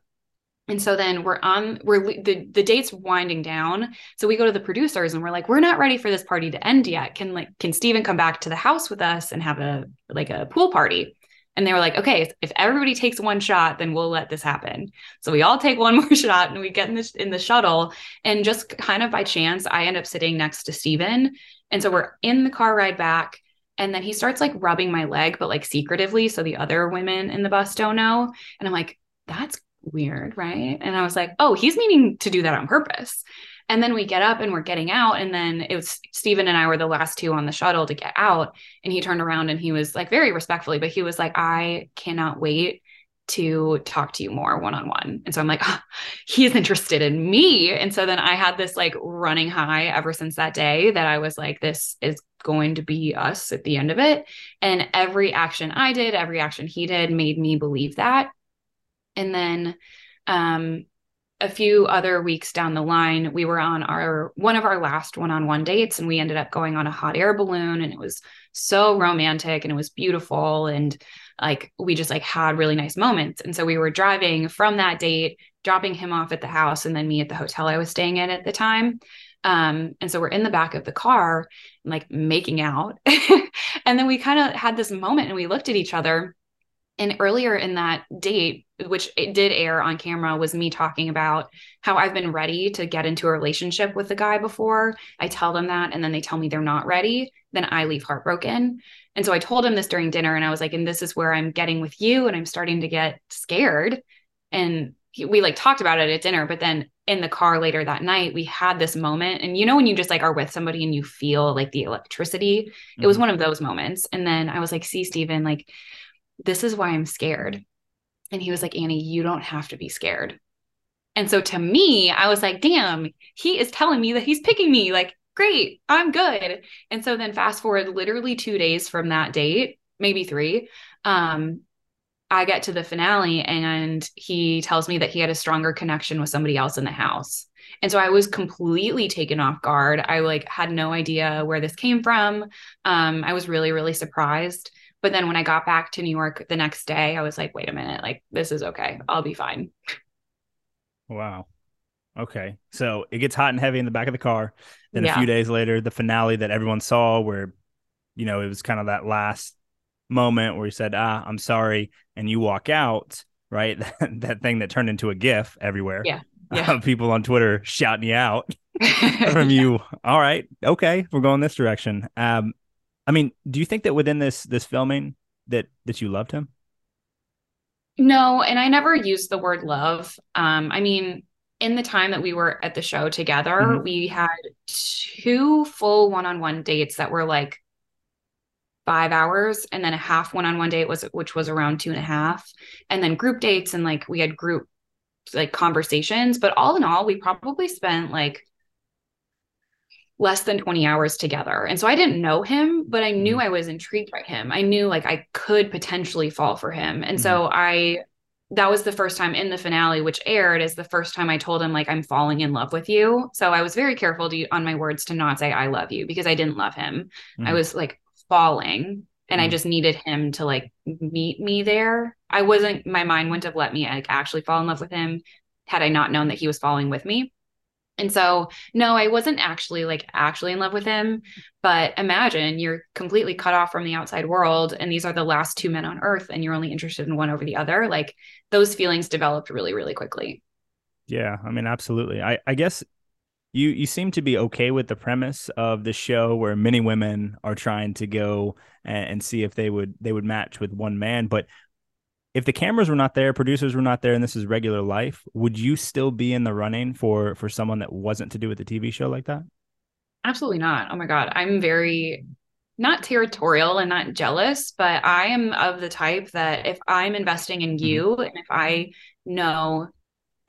Speaker 2: And so then we're on we're the the date's winding down. So we go to the producers and we're like, we're not ready for this party to end yet. Can like can Steven come back to the house with us and have a like a pool party? And they were like, okay, if everybody takes one shot, then we'll let this happen. So we all take one more shot and we get in the, in the shuttle. And just kind of by chance, I end up sitting next to Steven. And so we're in the car ride back. And then he starts like rubbing my leg, but like secretively. So the other women in the bus don't know. And I'm like, that's weird, right? And I was like, oh, he's meaning to do that on purpose. And then we get up and we're getting out. And then it was Steven and I were the last two on the shuttle to get out. And he turned around and he was like very respectfully, but he was like, I cannot wait to talk to you more one on one. And so I'm like, oh, he's interested in me. And so then I had this like running high ever since that day that I was like, this is going to be us at the end of it. And every action I did, every action he did made me believe that. And then um, a few other weeks down the line, we were on our one of our last one-on-one dates and we ended up going on a hot air balloon and it was so romantic and it was beautiful and like we just like had really nice moments. And so we were driving from that date, dropping him off at the house and then me at the hotel I was staying in at the time. Um, and so we're in the back of the car, like making out. and then we kind of had this moment and we looked at each other. And earlier in that date, which it did air on camera, was me talking about how I've been ready to get into a relationship with the guy before. I tell them that, and then they tell me they're not ready. Then I leave heartbroken. And so I told him this during dinner, and I was like, and this is where I'm getting with you, and I'm starting to get scared. And he, we like talked about it at dinner, but then in the car later that night, we had this moment. And you know, when you just like are with somebody and you feel like the electricity, mm-hmm. it was mm-hmm. one of those moments. And then I was like, see, Steven, like, this is why I'm scared. And he was like, Annie, you don't have to be scared. And so to me, I was like, damn, he is telling me that he's picking me. Like, great, I'm good. And so then fast forward literally two days from that date, maybe three, um, I get to the finale and he tells me that he had a stronger connection with somebody else in the house. And so I was completely taken off guard. I like had no idea where this came from. Um, I was really, really surprised. But then when I got back to New York the next day, I was like, wait a minute, like this is okay. I'll be fine.
Speaker 1: Wow. Okay. So it gets hot and heavy in the back of the car. Then yeah. a few days later, the finale that everyone saw, where, you know, it was kind of that last moment where he said, ah, I'm sorry. And you walk out, right? that, that thing that turned into a GIF everywhere.
Speaker 2: Yeah. yeah.
Speaker 1: people on Twitter shouting you out from yeah. you. All right. Okay. We're going this direction. Um, I mean, do you think that within this this filming that that you loved him?
Speaker 2: No, and I never used the word love. Um, I mean, in the time that we were at the show together, mm-hmm. we had two full one-on-one dates that were like five hours, and then a half one-on-one date was which was around two and a half, and then group dates and like we had group like conversations. But all in all, we probably spent like less than 20 hours together. And so I didn't know him, but I knew mm-hmm. I was intrigued by him. I knew like I could potentially fall for him. And mm-hmm. so I that was the first time in the finale, which aired, is the first time I told him like I'm falling in love with you. So I was very careful to on my words to not say I love you because I didn't love him. Mm-hmm. I was like falling, and mm-hmm. I just needed him to like meet me there. I wasn't. My mind wouldn't have let me like actually fall in love with him had I not known that he was falling with me. And so, no, I wasn't actually like actually in love with him. But imagine you're completely cut off from the outside world, and these are the last two men on earth, and you're only interested in one over the other. Like those feelings developed really, really quickly.
Speaker 1: Yeah, I mean, absolutely. I, I guess you you seem to be okay with the premise of the show where many women are trying to go and, and see if they would they would match with one man. But if the cameras were not there, producers were not there, and this is regular life, would you still be in the running for for someone that wasn't to do with the TV show like that?
Speaker 2: Absolutely not. Oh my god, I'm very not territorial and not jealous, but I am of the type that if I'm investing in mm-hmm. you mm-hmm. and if I know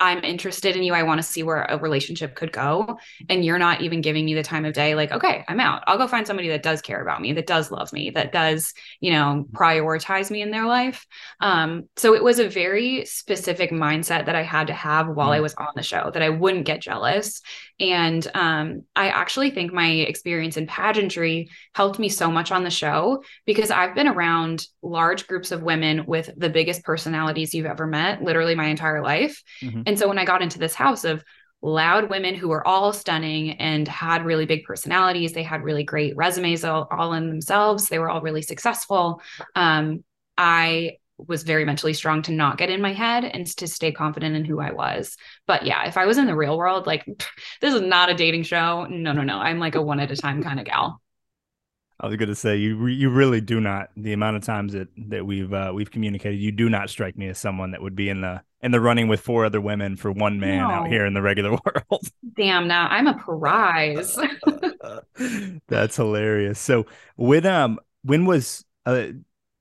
Speaker 2: I'm interested in you. I want to see where a relationship could go. And you're not even giving me the time of day. Like, okay, I'm out. I'll go find somebody that does care about me, that does love me, that does, you know, prioritize me in their life. Um, so it was a very specific mindset that I had to have while mm-hmm. I was on the show that I wouldn't get jealous. And um, I actually think my experience in pageantry helped me so much on the show because I've been around large groups of women with the biggest personalities you've ever met, literally my entire life. Mm-hmm. And so when I got into this house of loud women who were all stunning and had really big personalities, they had really great resumes all, all in themselves, they were all really successful. Um, I was very mentally strong to not get in my head and to stay confident in who I was. But yeah, if I was in the real world, like this is not a dating show. No, no, no. I'm like a one at a time kind of gal.
Speaker 1: I was going to say you you really do not the amount of times that that we've uh, we've communicated you do not strike me as someone that would be in the in the running with four other women for one man no. out here in the regular world.
Speaker 2: Damn, now I'm a prize.
Speaker 1: That's hilarious. So with um when was uh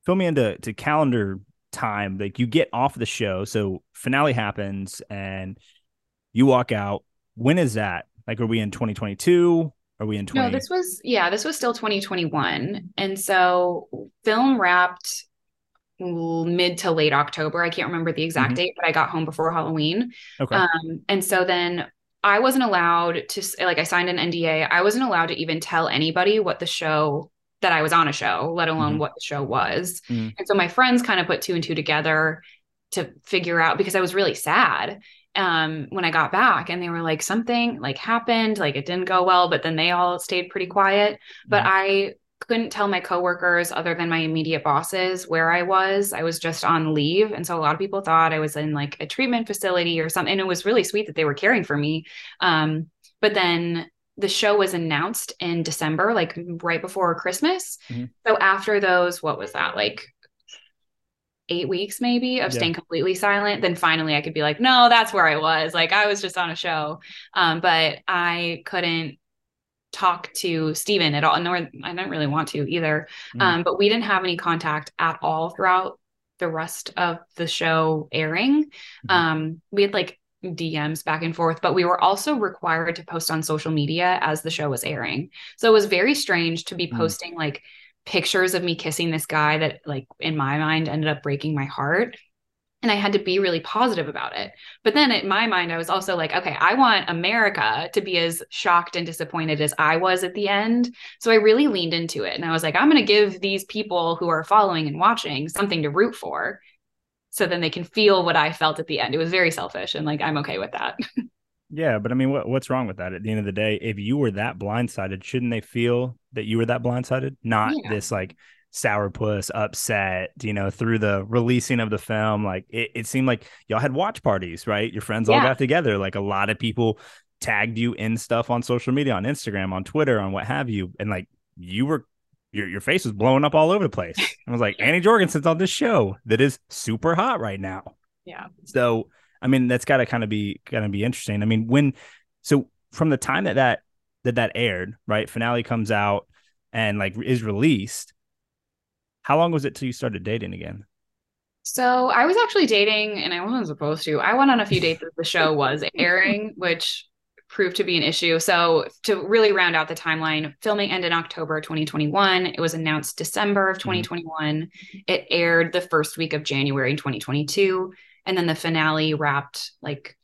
Speaker 1: fill me into to calendar time like you get off the show so finale happens and you walk out when is that like are we in 2022 are we in 20
Speaker 2: no this was yeah this was still 2021 and so film wrapped mid to late october i can't remember the exact mm-hmm. date but i got home before halloween okay um, and so then i wasn't allowed to like i signed an nda i wasn't allowed to even tell anybody what the show that I was on a show, let alone mm-hmm. what the show was. Mm-hmm. And so my friends kind of put two and two together to figure out because I was really sad um when I got back and they were like something like happened, like it didn't go well, but then they all stayed pretty quiet. Mm-hmm. But I couldn't tell my coworkers other than my immediate bosses where I was. I was just on leave. And so a lot of people thought I was in like a treatment facility or something. And it was really sweet that they were caring for me. Um, but then the show was announced in December, like right before Christmas. Mm-hmm. So after those, what was that like? Eight weeks, maybe, of yeah. staying completely silent. Then finally, I could be like, no, that's where I was. Like, I was just on a show. Um, but I couldn't talk to Steven at all, nor I don't really want to either. Mm-hmm. Um, but we didn't have any contact at all throughout the rest of the show airing. Mm-hmm. Um, we had like DMs back and forth, but we were also required to post on social media as the show was airing. So it was very strange to be mm. posting like pictures of me kissing this guy that, like, in my mind, ended up breaking my heart. And I had to be really positive about it. But then in my mind, I was also like, okay, I want America to be as shocked and disappointed as I was at the end. So I really leaned into it. And I was like, I'm going to give these people who are following and watching something to root for so then they can feel what I felt at the end. It was very selfish and like I'm okay with that.
Speaker 1: yeah, but I mean what what's wrong with that? At the end of the day, if you were that blindsided, shouldn't they feel that you were that blindsided? Not yeah. this like sourpuss upset, you know, through the releasing of the film. Like it, it seemed like y'all had watch parties, right? Your friends all got together. Like a lot of people tagged you in stuff on social media, on Instagram, on Twitter, on what have you. And like you were your your face was blowing up all over the place. I was like, Annie Jorgensen's on this show that is super hot right now.
Speaker 2: Yeah.
Speaker 1: So I mean, that's got to kind of be kind of be interesting. I mean, when so from the time that that that that aired, right? Finale comes out and like is released. How long was it till you started dating again?
Speaker 2: So I was actually dating, and I wasn't supposed to. I went on a few dates as the show was airing, which proved to be an issue. So to really round out the timeline, filming ended in October 2021. It was announced December of 2021. Mm-hmm. It aired the first week of January 2022. And then the finale wrapped like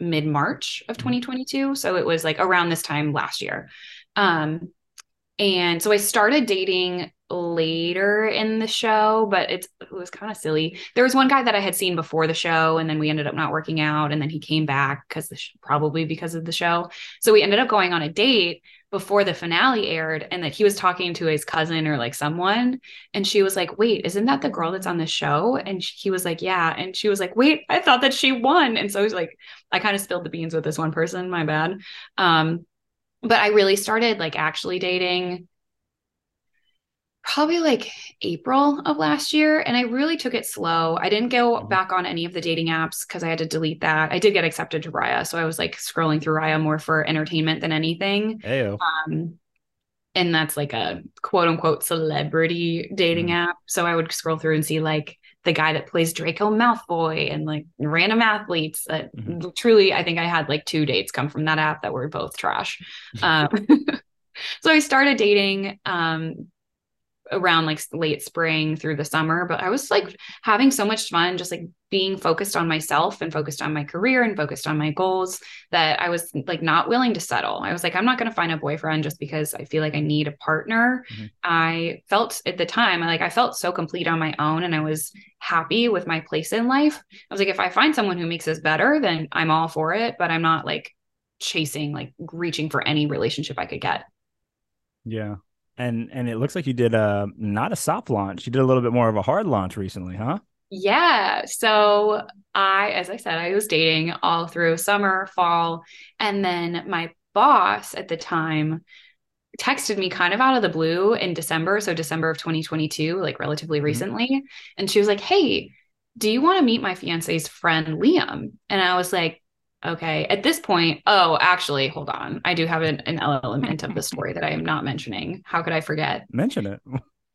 Speaker 2: mid March of 2022. Mm-hmm. So it was like around this time last year. Um, and so I started dating later in the show, but it's it was kind of silly. There was one guy that I had seen before the show, and then we ended up not working out, and then he came back because sh- probably because of the show. So we ended up going on a date before the finale aired, and that he was talking to his cousin or like someone, and she was like, "Wait, isn't that the girl that's on the show?" And he was like, "Yeah," and she was like, "Wait, I thought that she won," and so was like, I kind of spilled the beans with this one person. My bad. Um, but I really started like actually dating probably like April of last year. And I really took it slow. I didn't go mm-hmm. back on any of the dating apps because I had to delete that. I did get accepted to Raya. So I was like scrolling through Raya more for entertainment than anything. Ayo. Um, and that's like a quote unquote celebrity dating mm-hmm. app. So I would scroll through and see like the guy that plays Draco Malfoy and like random athletes that mm-hmm. truly, I think I had like two dates come from that app that were both trash. um, so I started dating um, around like late spring through the summer but i was like having so much fun just like being focused on myself and focused on my career and focused on my goals that i was like not willing to settle. I was like i'm not going to find a boyfriend just because i feel like i need a partner. Mm-hmm. i felt at the time like i felt so complete on my own and i was happy with my place in life. I was like if i find someone who makes us better then i'm all for it but i'm not like chasing like reaching for any relationship i could get.
Speaker 1: Yeah and and it looks like you did a not a soft launch. You did a little bit more of a hard launch recently, huh?
Speaker 2: Yeah. So I, as I said, I was dating all through summer, fall, and then my boss at the time texted me kind of out of the blue in December, so December of 2022, like relatively mm-hmm. recently, and she was like, "Hey, do you want to meet my fiance's friend Liam?" And I was like, Okay. At this point, oh, actually, hold on. I do have an, an element of the story that I am not mentioning. How could I forget?
Speaker 1: Mention it.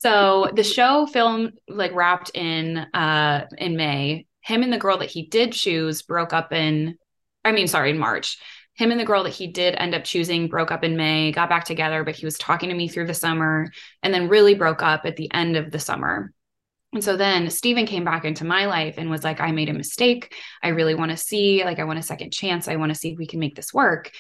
Speaker 2: So the show film like wrapped in uh in May. Him and the girl that he did choose broke up in I mean sorry, in March. Him and the girl that he did end up choosing broke up in May, got back together, but he was talking to me through the summer and then really broke up at the end of the summer. And so then Steven came back into my life and was like, I made a mistake. I really want to see, like, I want a second chance. I want to see if we can make this work.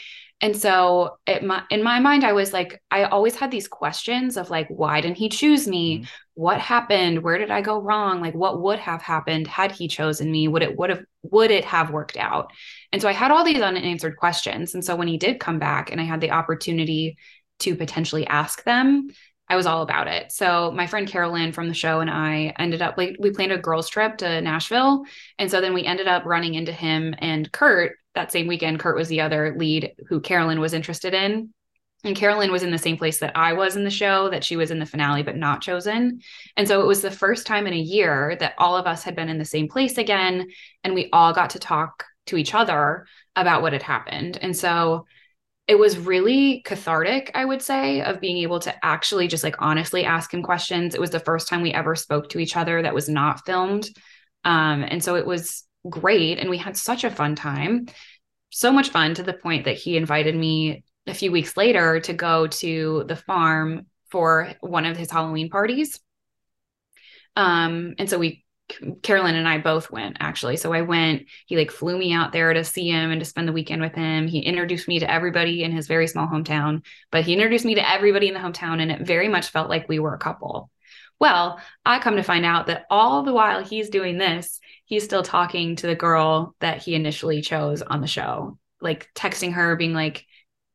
Speaker 2: And so it, my, in my mind, I was like, I always had these questions of like, why didn't he choose me? Mm-hmm. What happened? Where did I go wrong? Like, what would have happened had he chosen me? Would it would have would it have worked out? And so I had all these unanswered questions. And so when he did come back and I had the opportunity to potentially ask them, I was all about it. So my friend Carolyn from the show and I ended up like we planned a girls trip to Nashville. And so then we ended up running into him and Kurt that same weekend. Kurt was the other lead who Carolyn was interested in. And Carolyn was in the same place that I was in the show, that she was in the finale, but not chosen. And so it was the first time in a year that all of us had been in the same place again. And we all got to talk to each other about what had happened. And so it was really cathartic, I would say, of being able to actually just like honestly ask him questions. It was the first time we ever spoke to each other that was not filmed. Um, and so it was great. And we had such a fun time. So much fun to the point that he invited me a few weeks later to go to the farm for one of his Halloween parties. Um, and so we Carolyn and I both went actually. So I went, he like flew me out there to see him and to spend the weekend with him. He introduced me to everybody in his very small hometown, but he introduced me to everybody in the hometown and it very much felt like we were a couple. Well, I come to find out that all the while he's doing this, he's still talking to the girl that he initially chose on the show, like texting her, being like,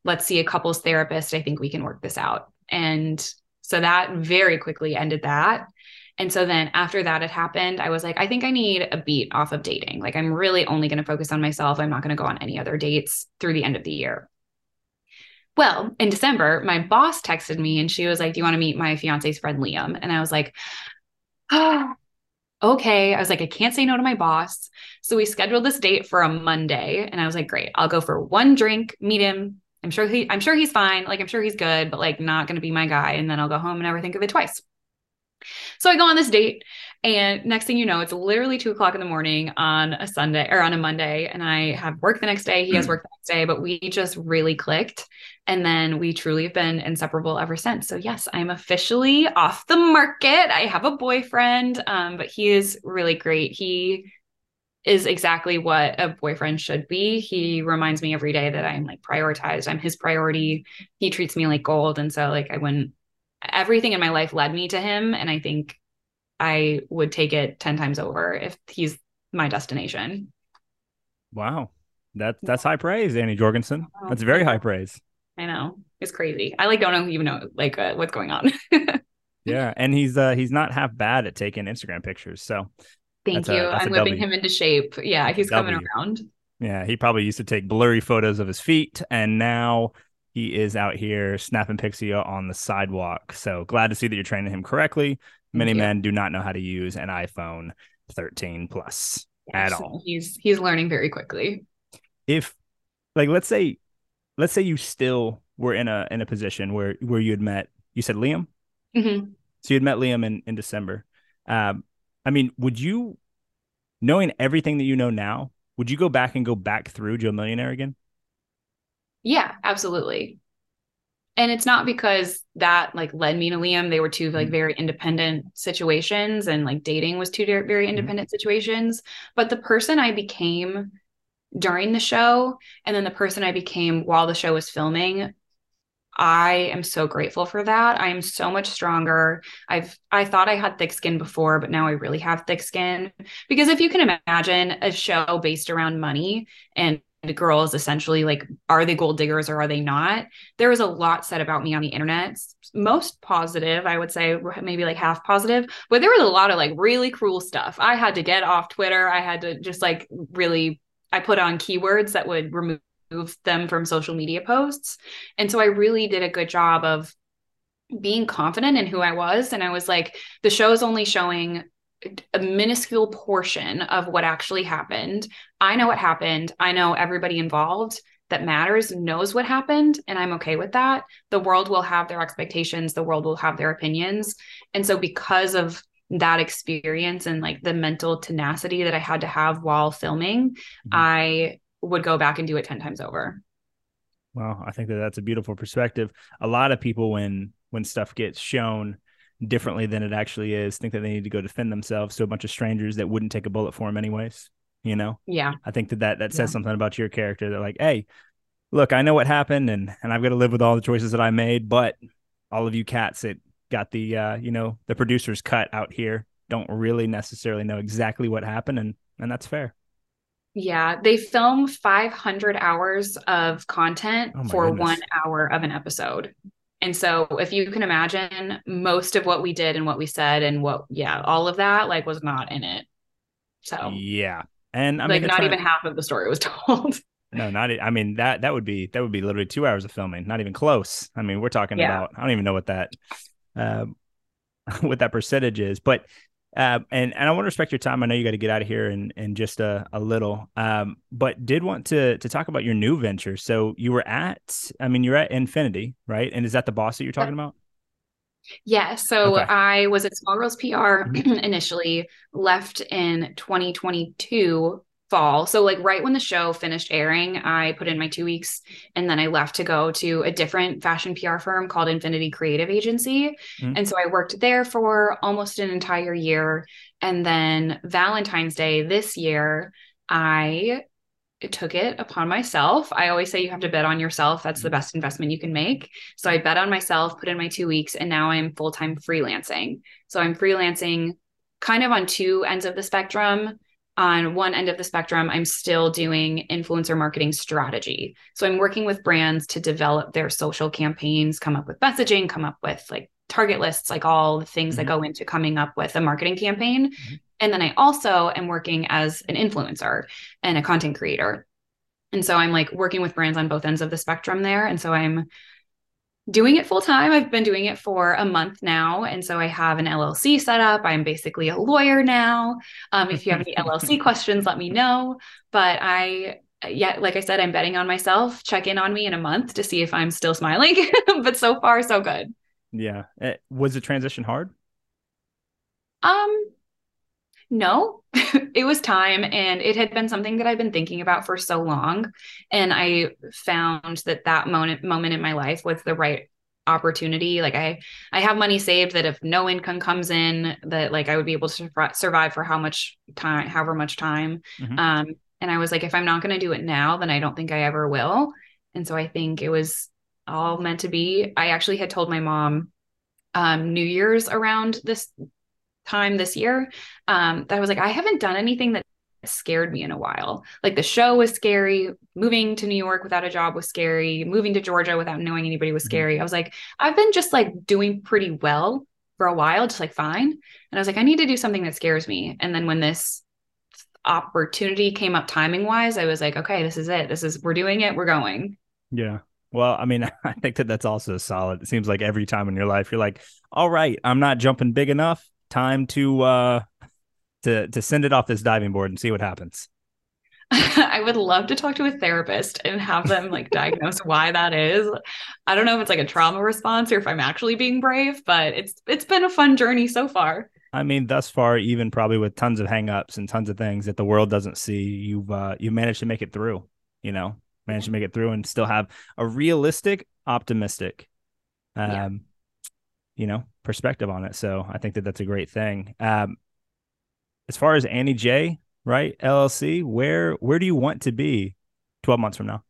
Speaker 2: let's see a couples therapist. I think we can work this out. And so that very quickly ended that. And so then after that had happened, I was like, I think I need a beat off of dating. Like, I'm really only going to focus on myself. I'm not going to go on any other dates through the end of the year. Well, in December, my boss texted me and she was like, Do you want to meet my fiance's friend Liam? And I was like, Oh, okay. I was like, I can't say no to my boss. So we scheduled this date for a Monday. And I was like, Great, I'll go for one drink, meet him. I'm sure he I'm sure he's fine. Like I'm sure he's good, but like not gonna be my guy. And then I'll go home and never think of it twice. So I go on this date, and next thing you know, it's literally two o'clock in the morning on a Sunday or on a Monday. And I have work the next day. He has hmm. work the next day, but we just really clicked. And then we truly have been inseparable ever since. So, yes, I'm officially off the market. I have a boyfriend, um, but he is really great. He is exactly what a boyfriend should be. He reminds me every day that I'm like prioritized. I'm his priority. He treats me like gold. And so, like, I wouldn't everything in my life led me to him. And I think I would take it 10 times over if he's my destination.
Speaker 1: Wow. That that's high praise, Annie Jorgensen. That's very high praise.
Speaker 2: I know. It's crazy. I like don't even know like uh, what's going on.
Speaker 1: yeah, and he's uh he's not half bad at taking Instagram pictures. So
Speaker 2: Thank you. i am whipping him into shape. Yeah, he's coming around.
Speaker 1: Yeah, he probably used to take blurry photos of his feet and now he is out here snapping Pixie on the sidewalk. So glad to see that you're training him correctly. Many yeah. men do not know how to use an iPhone 13 plus at all.
Speaker 2: He's he's learning very quickly.
Speaker 1: If like let's say let's say you still were in a in a position where where you had met you said Liam?
Speaker 2: Mm-hmm.
Speaker 1: So you had met Liam in in December. Um, I mean, would you knowing everything that you know now, would you go back and go back through Joe Millionaire again?
Speaker 2: Yeah, absolutely. And it's not because that like led me to Liam. They were two like mm-hmm. very independent situations and like dating was two very mm-hmm. independent mm-hmm. situations. But the person I became during the show and then the person I became while the show was filming I am so grateful for that. I am so much stronger. I've I thought I had thick skin before, but now I really have thick skin because if you can imagine a show based around money and girls essentially like are they gold diggers or are they not? There was a lot said about me on the internet most positive i would say maybe like half positive but there was a lot of like really cruel stuff. I had to get off twitter. I had to just like really i put on keywords that would remove them from social media posts. And so i really did a good job of being confident in who i was. And i was like the show is only showing a minuscule portion of what actually happened. I know what happened. I know everybody involved. that matters knows what happened and i'm okay with that the world will have their expectations the world will have their opinions and so because of that experience and like the mental tenacity that i had to have while filming mm-hmm. i would go back and do it 10 times over
Speaker 1: well i think that that's a beautiful perspective a lot of people when when stuff gets shown differently than it actually is think that they need to go defend themselves to a bunch of strangers that wouldn't take a bullet for them anyways you know?
Speaker 2: Yeah.
Speaker 1: I think that that, that says yeah. something about your character. They're like hey look i know what happened and and i've got to live with all the choices that i made but all of you cats that got the uh you know the producer's cut out here don't really necessarily know exactly what happened and and that's fair.
Speaker 2: Yeah they film 500 hours of content oh for goodness. one hour of an episode and so if you can imagine most of what we did and what we said and what yeah all of that like was not in it so
Speaker 1: yeah and I
Speaker 2: like
Speaker 1: mean,
Speaker 2: not even half of the story was told.
Speaker 1: no, not. I mean that that would be that would be literally two hours of filming. Not even close. I mean, we're talking yeah. about. I don't even know what that, uh, what that percentage is. But uh, and and I want to respect your time. I know you got to get out of here in in just a, a little. Um, but did want to to talk about your new venture. So you were at. I mean, you're at Infinity, right? And is that the boss that you're talking about?
Speaker 2: Yeah. So okay. I was at Small Girls PR mm-hmm. initially, left in 2022 fall. So like right when the show finished airing, I put in my 2 weeks and then I left to go to a different fashion PR firm called Infinity Creative Agency. Mm-hmm. And so I worked there for almost an entire year and then Valentine's Day this year, I took it upon myself. I always say you have to bet on yourself. That's the best investment you can make. So I bet on myself, put in my two weeks, and now I'm full time freelancing. So I'm freelancing kind of on two ends of the spectrum. On one end of the spectrum, I'm still doing influencer marketing strategy. So I'm working with brands to develop their social campaigns, come up with messaging, come up with like target lists, like all the things mm-hmm. that go into coming up with a marketing campaign. Mm-hmm. And then I also am working as an influencer and a content creator. And so I'm like working with brands on both ends of the spectrum there. And so I'm doing it full time. I've been doing it for a month now. And so I have an LLC set up. I'm basically a lawyer now. Um, if you have any LLC questions, let me know. But I, yeah, like I said, I'm betting on myself. Check in on me in a month to see if I'm still smiling. but so far, so good.
Speaker 1: Yeah. Eh, was the transition hard?
Speaker 2: Um, no, it was time. And it had been something that I've been thinking about for so long. And I found that that moment, moment in my life was the right opportunity like i i have money saved that if no income comes in that like i would be able to survive for how much time however much time mm-hmm. um and i was like if i'm not going to do it now then i don't think i ever will and so i think it was all meant to be i actually had told my mom um new year's around this time this year um, that I was like, I haven't done anything that scared me in a while. Like the show was scary, moving to New York without a job was scary, moving to Georgia without knowing anybody was mm-hmm. scary. I was like, I've been just like doing pretty well for a while, just like fine. And I was like, I need to do something that scares me. And then when this opportunity came up timing wise, I was like, okay, this is it. This is, we're doing it. We're going.
Speaker 1: Yeah. Well, I mean, I think that that's also solid. It seems like every time in your life, you're like, all right, I'm not jumping big enough time to uh to to send it off this diving board and see what happens.
Speaker 2: I would love to talk to a therapist and have them like diagnose why that is. I don't know if it's like a trauma response or if I'm actually being brave, but it's it's been a fun journey so far.
Speaker 1: I mean, thus far, even probably with tons of hangups and tons of things that the world doesn't see, you've uh, you've managed to make it through. You know, managed to make it through and still have a realistic, optimistic, um, yeah. You know, perspective on it. So I think that that's a great thing. Um, as far as Annie J, right, LLC, where where do you want to be 12 months from now?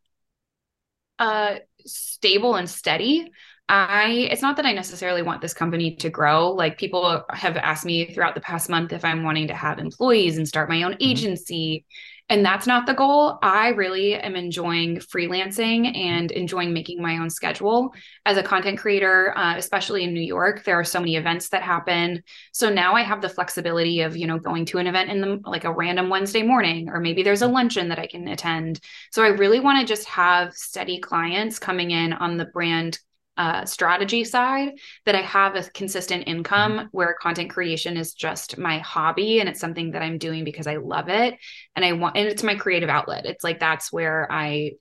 Speaker 2: Uh, stable and steady. I it's not that I necessarily want this company to grow. Like people have asked me throughout the past month if I'm wanting to have employees and start my own mm-hmm. agency and that's not the goal. I really am enjoying freelancing and enjoying making my own schedule as a content creator, uh, especially in New York. There are so many events that happen. So now I have the flexibility of, you know, going to an event in the like a random Wednesday morning, or maybe there's a luncheon that I can attend. So I really want to just have steady clients coming in on the brand uh, strategy side that I have a consistent income mm-hmm. where content creation is just my hobby and it's something that I'm doing because I love it and I want and it's my creative outlet. It's like that's where I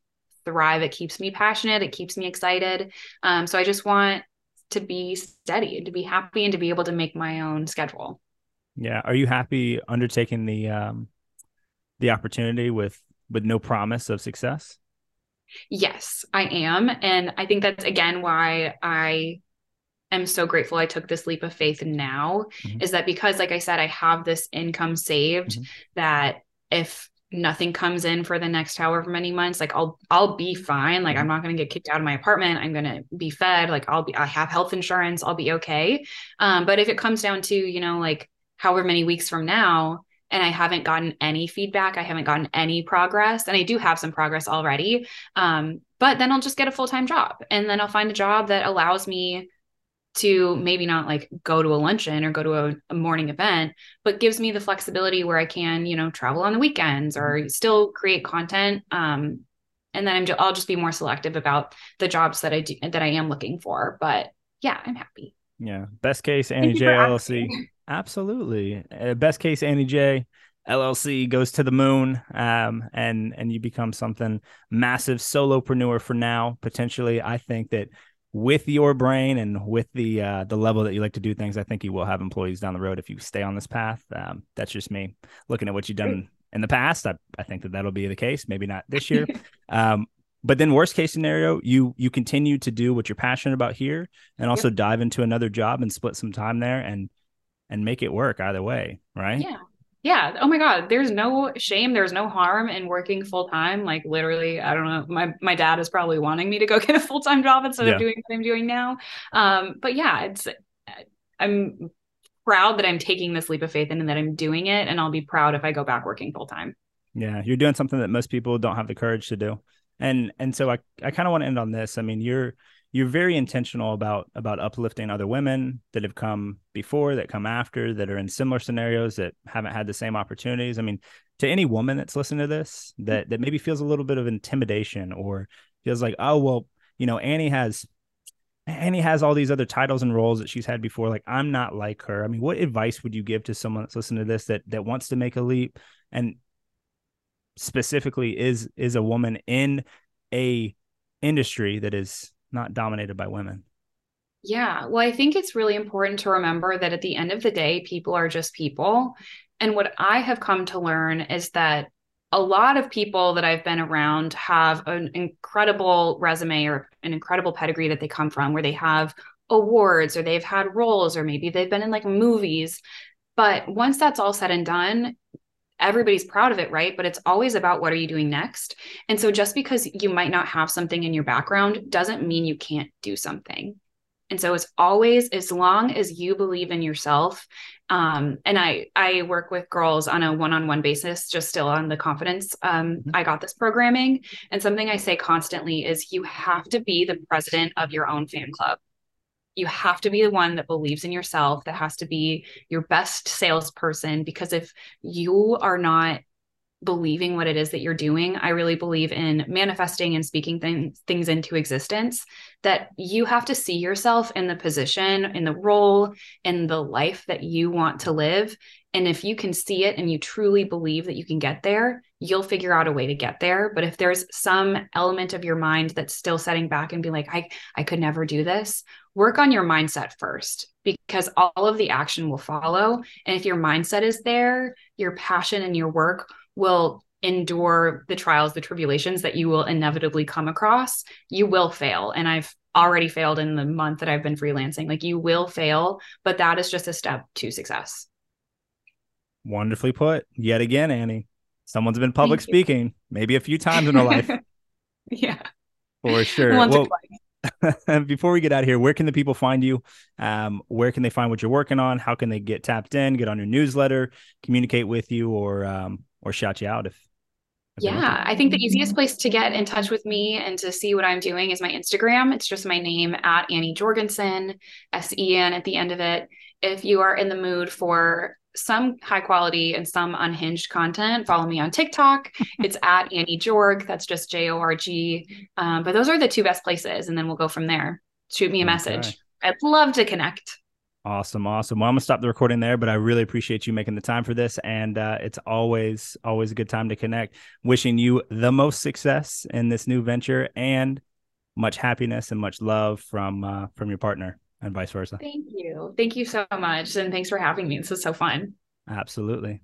Speaker 2: thrive. It keeps me passionate. It keeps me excited. Um, so I just want to be steady and to be happy and to be able to make my own schedule.
Speaker 1: Yeah. Are you happy undertaking the um the opportunity with with no promise of success?
Speaker 2: Yes, I am. And I think that's again why I am so grateful I took this leap of faith now mm-hmm. is that because like I said I have this income saved mm-hmm. that if nothing comes in for the next however many months like I'll I'll be fine like I'm mm-hmm. not going to get kicked out of my apartment I'm going to be fed like I'll be I have health insurance I'll be okay um but if it comes down to you know like however many weeks from now and I haven't gotten any feedback. I haven't gotten any progress. And I do have some progress already. Um, but then I'll just get a full time job and then I'll find a job that allows me to maybe not like go to a luncheon or go to a, a, morning event, but gives me the flexibility where I can, you know, travel on the weekends or mm-hmm. still create content. Um, and then I'm ju- I'll just be more selective about the jobs that I do that I am looking for. But yeah, I'm happy.
Speaker 1: Yeah. Best case Annie J LLC. Absolutely. Uh, best case, Annie J. LLC goes to the moon, um, and and you become something massive solopreneur for now. Potentially, I think that with your brain and with the uh, the level that you like to do things, I think you will have employees down the road if you stay on this path. Um, that's just me looking at what you've done in the past. I, I think that that'll be the case. Maybe not this year. um, but then worst case scenario, you you continue to do what you're passionate about here, and also yep. dive into another job and split some time there and and make it work either way, right?
Speaker 2: Yeah. Yeah. Oh my God. There's no shame. There's no harm in working full time. Like literally, I don't know. My my dad is probably wanting me to go get a full time job instead yeah. of doing what I'm doing now. Um, but yeah, it's I'm proud that I'm taking this leap of faith and that I'm doing it. And I'll be proud if I go back working full time.
Speaker 1: Yeah, you're doing something that most people don't have the courage to do. And and so I I kind of want to end on this. I mean, you're you're very intentional about about uplifting other women that have come before that come after that are in similar scenarios that haven't had the same opportunities. I mean to any woman that's listening to this that that maybe feels a little bit of intimidation or feels like oh well you know annie has annie has all these other titles and roles that she's had before. Like i'm not like her. I mean what advice would you give to someone that's listening to this that that wants to make a leap? And specifically is is a woman in a industry that is not dominated by women.
Speaker 2: Yeah. Well, I think it's really important to remember that at the end of the day, people are just people. And what I have come to learn is that a lot of people that I've been around have an incredible resume or an incredible pedigree that they come from, where they have awards or they've had roles or maybe they've been in like movies. But once that's all said and done, everybody's proud of it, right? But it's always about what are you doing next. And so just because you might not have something in your background doesn't mean you can't do something. And so it's always as long as you believe in yourself. Um, and I I work with girls on a one-on-one basis, just still on the confidence. Um, mm-hmm. I got this programming, and something I say constantly is you have to be the president of your own fan club you have to be the one that believes in yourself that has to be your best salesperson because if you are not believing what it is that you're doing i really believe in manifesting and speaking things things into existence that you have to see yourself in the position in the role in the life that you want to live and if you can see it and you truly believe that you can get there you'll figure out a way to get there but if there's some element of your mind that's still setting back and be like i i could never do this work on your mindset first because all of the action will follow. And if your mindset is there, your passion and your work will endure the trials, the tribulations that you will inevitably come across. You will fail. And I've already failed in the month that I've been freelancing. Like you will fail, but that is just a step to success.
Speaker 1: Wonderfully put. Yet again, Annie. Someone's been public speaking, maybe a few times in her life.
Speaker 2: yeah.
Speaker 1: For sure. Once well, before we get out of here, where can the people find you? Um, where can they find what you're working on? How can they get tapped in, get on your newsletter, communicate with you, or um, or shout you out if?
Speaker 2: if yeah, I think the easiest place to get in touch with me and to see what I'm doing is my Instagram. It's just my name at Annie Jorgensen, S E N at the end of it. If you are in the mood for some high quality and some unhinged content, follow me on TikTok. it's at Annie Jorg. That's just J O R G. Um, but those are the two best places. And then we'll go from there. Shoot me a message. I'd love to connect.
Speaker 1: Awesome, awesome. Well, I'm gonna stop the recording there, but I really appreciate you making the time for this, and uh, it's always always a good time to connect. Wishing you the most success in this new venture, and much happiness and much love from uh, from your partner, and vice versa.
Speaker 2: Thank you, thank you so much, and thanks for having me. This was so fun.
Speaker 1: Absolutely.